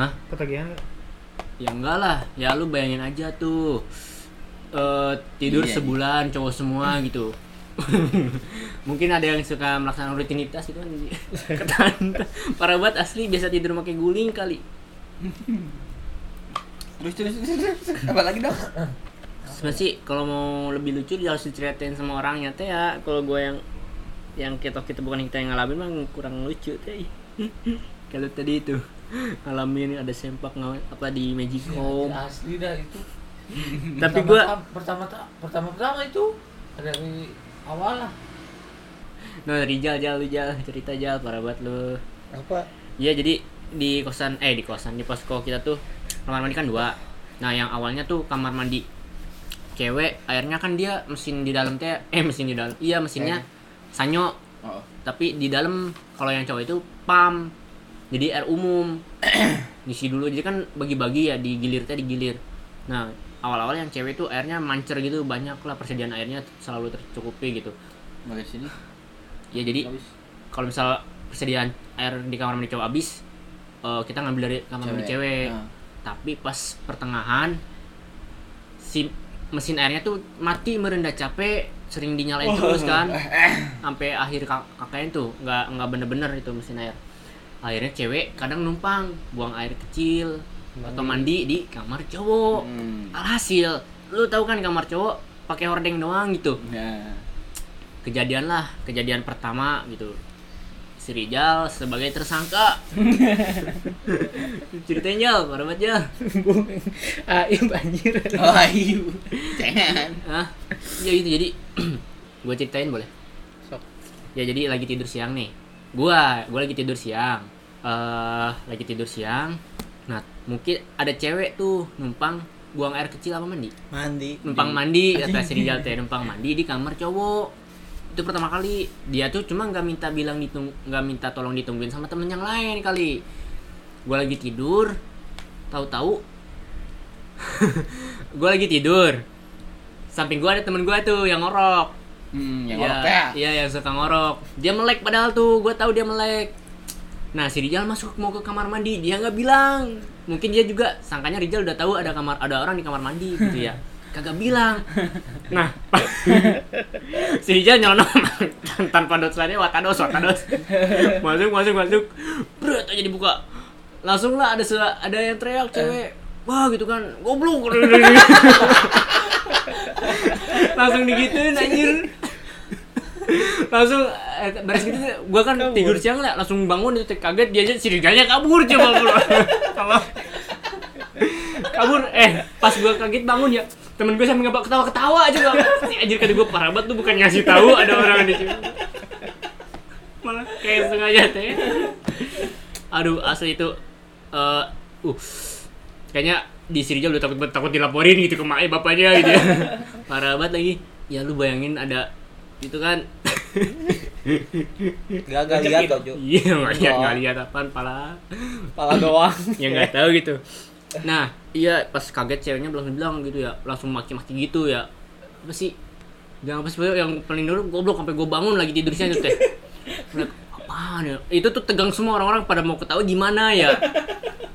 hah? Ketagihan gak? Ya enggak lah, ya lu bayangin aja tuh eh tidur Iya, sebulan cowok semua gitu. Mungkin ada yang suka melaksanakan rutinitas gitu kan. Parah banget asli biasa tidur pakai guling kali. Terus terus terus, terus. Apa lagi dong? Sebenarnya sih kalau mau lebih lucu dia harus diceritain sama orangnya teh ya. Kalau gue yang yang kita kita bukan kita yang ngalamin mah kurang lucu teh. kalau tadi itu ngalamin ada sempak apa di Magicom. asli dah itu Tapi gua pertama pertama pertama itu dari awal lah no Rijal jal lu jal cerita jal parah banget lu. Apa? Iya jadi di kosan eh di kosan di posko kita tuh kamar mandi kan dua. Nah yang awalnya tuh kamar mandi cewek airnya kan dia mesin di dalam teh eh mesin di dalam iya mesinnya sanyo Oh. tapi di dalam kalau yang cowok itu pam jadi air umum ngisi dulu jadi kan bagi-bagi ya digilir teh digilir nah awal-awal yang cewek itu airnya mancer gitu banyak lah persediaan airnya selalu tercukupi gitu. Balik sini. ya jadi kalau misal persediaan air di kamar mandi cowok habis eh, kita ngambil dari kamar mandi cewek. Nah. tapi pas pertengahan si mesin airnya tuh mati merendah capek sering dinyalain terus kan. Sampai akhir kak kakaknya tuh nggak nggak bener-bener itu mesin air. Akhirnya cewek kadang numpang buang air kecil atau mandi di kamar cowok Hmm. alhasil lu tahu kan kamar cowok pakai hordeng doang gitu Nah. kejadian lah kejadian pertama gitu si Rijal sebagai tersangka ceritain Jal parah banget Jal Aib anjir. Oh, ayu. Jangan. Ya gitu jadi gue ceritain boleh Sok. ya jadi lagi tidur siang nih gua gua lagi tidur siang eh lagi tidur siang nah mungkin ada cewek tuh numpang buang air kecil apa mandi Mandi. numpang mandi kata si Rijal teh numpang mandi di kamar cowok itu pertama kali dia tuh cuma nggak minta bilang ditung nggak minta tolong ditungguin sama temen yang lain kali gue lagi tidur tahu-tahu gue lagi tidur samping gue ada temen gue tuh yang ngorok Hmm, yang Iya, ngorok ya. Iya, yang suka ngorok. Dia melek padahal tuh, gue tahu dia melek. Nah, si Rijal masuk mau ke kamar mandi, dia nggak bilang. Mungkin dia juga sangkanya Rijal udah tahu ada kamar ada orang di kamar mandi gitu ya. Kagak bilang. Nah, si Rijal nyelonong tanpa dosanya watados watados. masuk masuk masuk. Berat aja dibuka. Langsung lah ada ada yang teriak cewek. Wah gitu kan, goblok. langsung digituin anjir langsung eh, beres gitu gua kan tidur siang lah langsung bangun itu kaget dia aja si Rijalnya kabur coba bro Sama- kabur. Eh pas gua kaget bangun ya temen gue sampe nggak ketawa ketawa aja gua. Si anjir kata gue parah banget tuh bukan ngasih tahu ada orang di sini malah kayak sengaja teh. Aduh asli itu eh uh kayaknya di Sirijal udah takut takut dilaporin gitu ke mak bapaknya gitu ya. parah banget lagi. Ya lu bayangin ada itu kan. Gagal lihat kok, Jo. iya nggak lihat nggak lihat apaan pala. Pala doang. ya nggak tahu gitu. Nah iya pas kaget ceweknya langsung bilang gitu ya langsung maki-maki gitu ya. Apa sih? Jangan apa sih yang paling dulu goblok sampai gue bangun lagi tidurnya gitu teh. Bilang, apaan ya? Itu tuh tegang semua orang-orang pada mau ketahui gimana ya?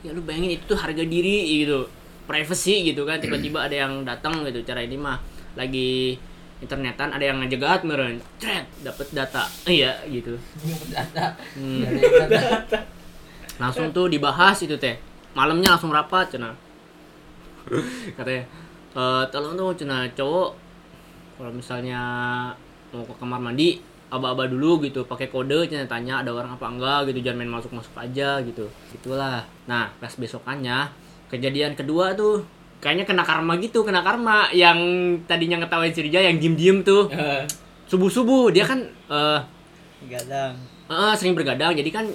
Ya lu bayangin itu tuh harga diri gitu. Privacy gitu kan. Tiba-tiba ada yang datang gitu cara ini mah. Lagi internetan ada yang ngejegat meren cret dapat data. Iya gitu. Data. Hmm. Data. Langsung tuh dibahas itu teh. Malamnya langsung rapat cina. Katanya e, tolong tuh cina cowok kalau misalnya mau ke kamar mandi aba-aba dulu gitu. Pakai kode cina tanya ada orang apa enggak gitu. Jangan main masuk masuk aja gitu. Gitulah nah pas besokannya kejadian kedua tuh kayaknya kena karma gitu kena karma. Yang tadinya ngetawain si Rija yang diem diem tuh. Subuh subuh dia kan eh gadang Eh, sering bergadang. Jadi kan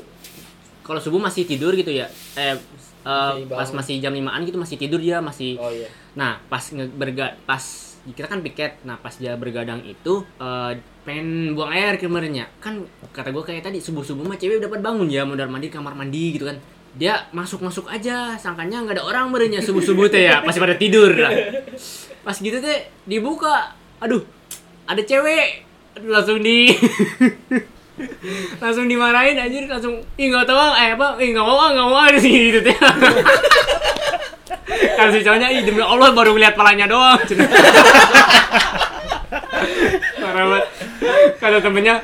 kalau subuh masih tidur gitu ya. Eh Masih pas masih jam 5an gitu masih tidur dia masih oh iya. Nah pas berga pas kita kan piket. Nah pas dia bergadang itu eh, pengen buang air kemarinnya kan kata gue kayak tadi subuh subuh mah cewek dapat bangun ya mondar mandi kamar mandi gitu kan dia masuk masuk aja sangkanya nggak ada orang merenya subuh subuh teh ya masih pada tidur. Lah pas gitu teh dibuka. Aduh ada cewek. Aduh, langsung di langsung dimarahin anjir langsung ih nggak tahu ah, eh apa? Ih nggak mau nggak mau ah gitu teh. Kan si cowoknya ih demi Allah baru lihat palanya doang. Parah banget. Kata temennya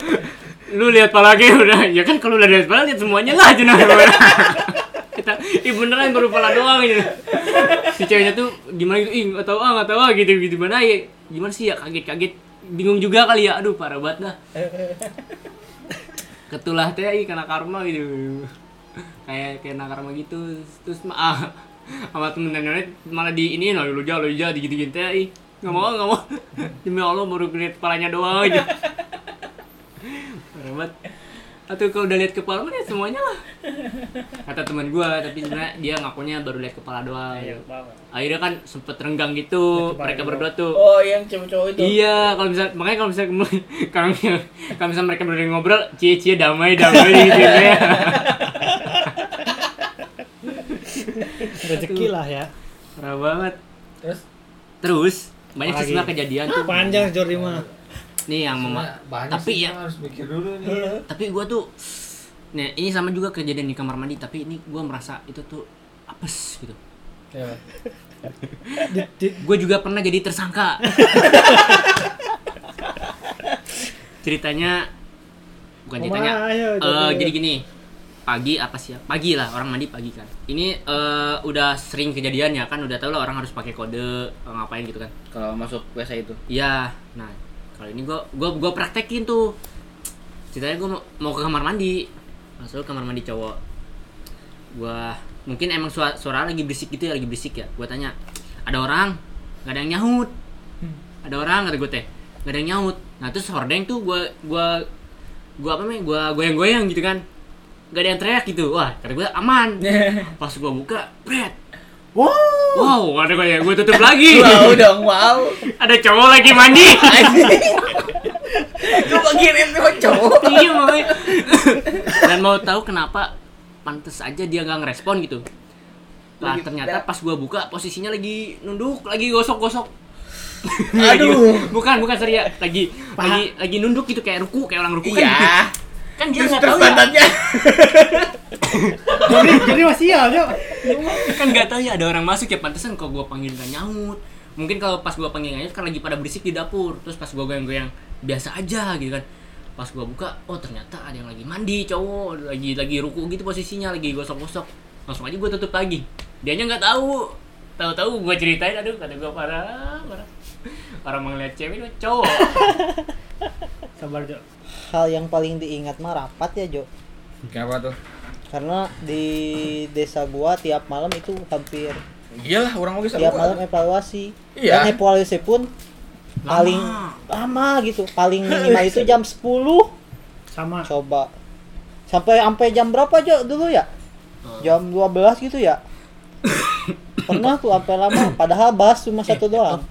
lu lihat pala lagi udah. Ya kan kalau udah lihat pala lihat semuanya lah Cina. kita ih beneran baru pala doang gitu si ceweknya tuh gimana gitu? Ih nggak tahu ah nggak tahu ah gitu gitu. Gimana ya gimana sih ya kaget kaget. Bingung juga kali ya. Aduh parah banget dah. Ketulah teh ih kena karma gitu. Kayak kena karma gitu. Terus ma- ah, sama temen nenek malah di ini no lu jauh lu jauh di gitu gitu teh nggak mau nggak mau. Demi allah baru lihat kepalanya doang aja banget. Atau kalau udah lihat kepala mah ya semuanya lah. Kata teman gua tapi sebenarnya dia ngakunya baru lihat kepala doang. Akhirnya kan sempet renggang gitu mereka berdua tuh. Oh yang cowok-cowok itu. Iya, kalau misal makanya kalau kemu- kalau kalau misalnya mereka berdua ngobrol, cie-cie damai damai gitu ya. rezeki lah ya. Parah banget. terus? Terus banyak sih kejadian tuh. panjang Jordi mah Nih yang mema tapi sih, ya- harus mikir dulu nih tapi gua tuh Nih, ini sama juga kejadian di kamar mandi, tapi ini gua merasa itu tuh apes gitu. ya. Di- Gue juga pernah jadi tersangka. ceritanya bukan ceritanya. Ayo, eh, coba. jadi gini, pagi apa sih ya? Pagi lah orang mandi pagi kan. Ini eh, udah sering kejadian ya kan, udah tau lah orang harus pakai kode eh, ngapain gitu kan. kalau masuk WC itu Iya, nah kalau ini gua gua gua praktekin tuh. Ceritanya gua mau, ke kamar mandi, masuk kamar mandi cowok. Gua mungkin emang suara, suara lagi berisik gitu ya, lagi berisik ya. Gua tanya, ada orang? Gak ada yang nyahut. Ada orang kata gue teh, gak ada yang nyahut. Nah terus hordeng tuh gua gua gua apa namanya? Gua goyang-goyang gitu kan. Gak ada yang teriak gitu. Wah, kata gue aman. Pas gua buka, bret. Wow. Wow, ada ya, gue tutup lagi. wow dong wow. Ada cowok lagi mandi. gue bagiin itu cowok. Iya makanya. Dan mau tahu kenapa pantes aja dia nggak ngerespon gitu. Nah ternyata pas gua buka posisinya lagi nunduk lagi gosok-gosok. Aduh. bukan bukan serius lagi lagi lagi nunduk gitu kayak ruku kayak orang ruku kan. Iya. gitu. Kan dia nggak tahu ya. jadi jadi masih ya kan nggak tahu ya ada orang masuk ya pantesan kalau gua panggil nggak nyaut. Mungkin kalau pas gua panggil nyaut kan lagi pada berisik di dapur. Terus pas gua goyang-goyang biasa aja gitu kan. Pas gua buka oh ternyata ada yang lagi mandi cowok. Lagi lagi ruku gitu posisinya lagi gosok-gosok. Langsung aja gua tutup lagi. Dianya nggak tahu. Tahu-tahu gua ceritain aduh kata gua parah parah. Orang mau ngeliat cewek itu cowok sabar Jo. Hal yang paling diingat mah rapat ya Jo. Kenapa tuh? Karena di desa gua tiap malam itu hampir iyalah orang mau tiap malam evaluasi. Iya. dan evaluasi pun paling lama gitu. Paling minimal itu jam 10 sama. Coba. Sampai sampai jam berapa Jo dulu ya? Jam 12 gitu ya? Pernah tuh sampai lama. Padahal bahas cuma satu doang.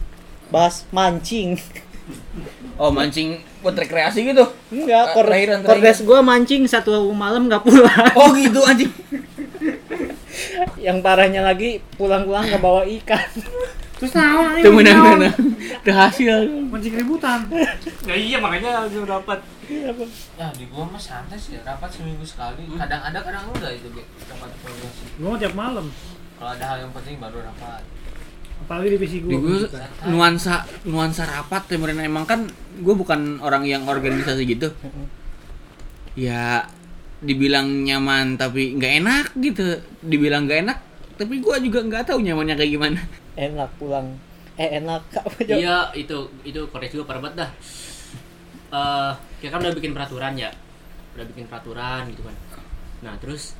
Bahas mancing oh mancing buat rekreasi gitu enggak kor terakhir. kordes gua mancing satu malam nggak pulang oh gitu anjing yang parahnya lagi pulang-pulang nggak bawa ikan Terus naon Itu menang-menang. Itu hasil. Mancing keributan. Nah, iya makanya langsung dapat. Ya di gua mah santai sih, rapat seminggu sekali. Kadang ada, kadang enggak itu rapat evaluasi. Gua mau tiap malam. Kalau ada hal yang penting baru rapat. Apalagi di PC Di gue nuansa nuansa rapat temerin emang kan gue bukan orang yang organisasi gitu. Ya dibilang nyaman tapi nggak enak gitu. Dibilang nggak enak tapi gue juga nggak tahu nyamannya kayak gimana. enak pulang eh enak apa? Iya, itu itu koreksi juga parah banget dah. Eh, kita kan udah bikin peraturan ya. Udah bikin peraturan gitu kan. Nah, terus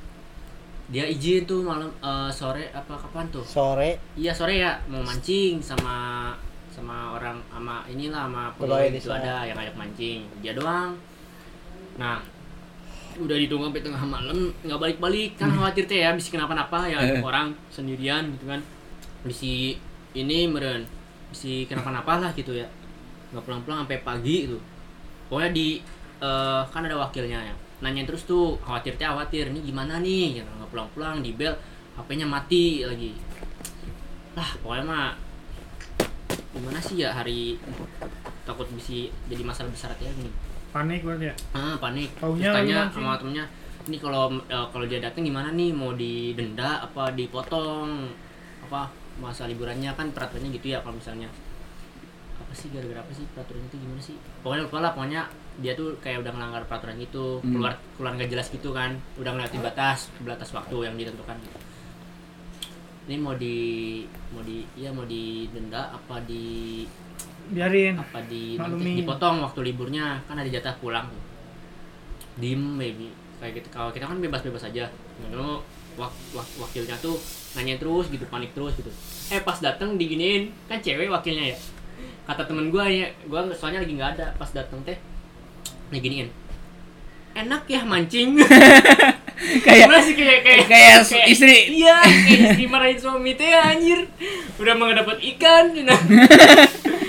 dia izin tuh malam eh, sore apa kapan tuh? sore. Iya sore ya mau mancing sama sama orang sama inilah sama Pegawai itu sana. ada yang ngajak mancing. Dia doang. Nah udah ditunggu sampai tengah malam nggak balik-balik. Kan khawatir teh ya bisa kenapa-napa ya orang sendirian gitu kan. Bisa ini meren bisa kenapa-napa lah gitu ya. Nggak pulang-pulang sampai pagi itu pokoknya di eh, kan ada wakilnya ya nanya terus tuh khawatir teh khawatir ini gimana nih? Gitu. nggak pulang-pulang di bel HP-nya mati lagi. Lah pokoknya mah gimana sih ya hari takut bisa jadi masalah besar ya gini Panik berarti ya. ah panik. Taunya Terus tanya sama temennya ini kalau eh, kalau dia datang gimana nih? Mau didenda apa dipotong? Apa masa liburannya? Kan peraturannya gitu ya kalau misalnya. Apa sih gara-gara apa sih peraturannya itu gimana sih? Pokoknya lupa lah pokoknya dia tuh kayak udah ngelanggar peraturan itu Hmm. keluar keluar nggak jelas gitu kan udah ngeliatin batas batas waktu yang ditentukan gitu. Ini mau di mau di ya mau didenda apa di Biarin. apa di Maklumin. dipotong waktu liburnya kan ada jatah pulang tuh. Dim baby kayak gitu. Kalau kita kan bebas-bebas aja. Lalu wak, wak- wakilnya tuh nanya terus gitu panik terus gitu. Eh pas dateng diginiin kan cewek wakilnya ya. Kata temen gua ya gua soalnya lagi nggak ada pas dateng teh diginiin enak ya mancing Kayak sih kayak kayak kayak istri. iya kayak istri marahin suami teh anjir udah mau dapat ikan nah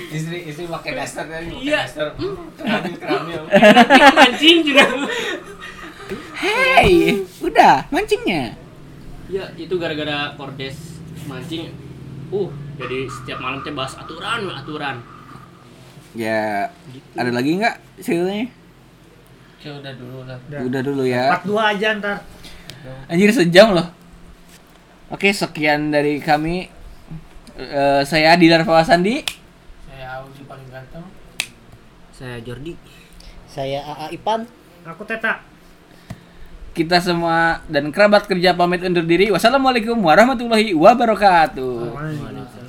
Istri istri pakai daster tadi, pakai Iya. daster. Keramil keramil. mancing juga Hey, udah mancingnya. Ya itu gara-gara kordes mancing. Uh, jadi setiap malam teh bahas aturan, aturan. Ya, ada lagi nggak ceritanya? Oke udah dulu lah. Udah. Udah dulu ya. Part 2 aja ntar. Anjir sejam loh. Oke, sekian dari kami. Eh, saya Dilar Fawasandi. Saya Audi paling ganteng. Saya Jordi. saya AA Ipan Aku Teta. Kita semua dan kerabat kerja pamit undur diri. Wassalamualaikum warahmatullahi wabarakatuh. Waalaikumsalam.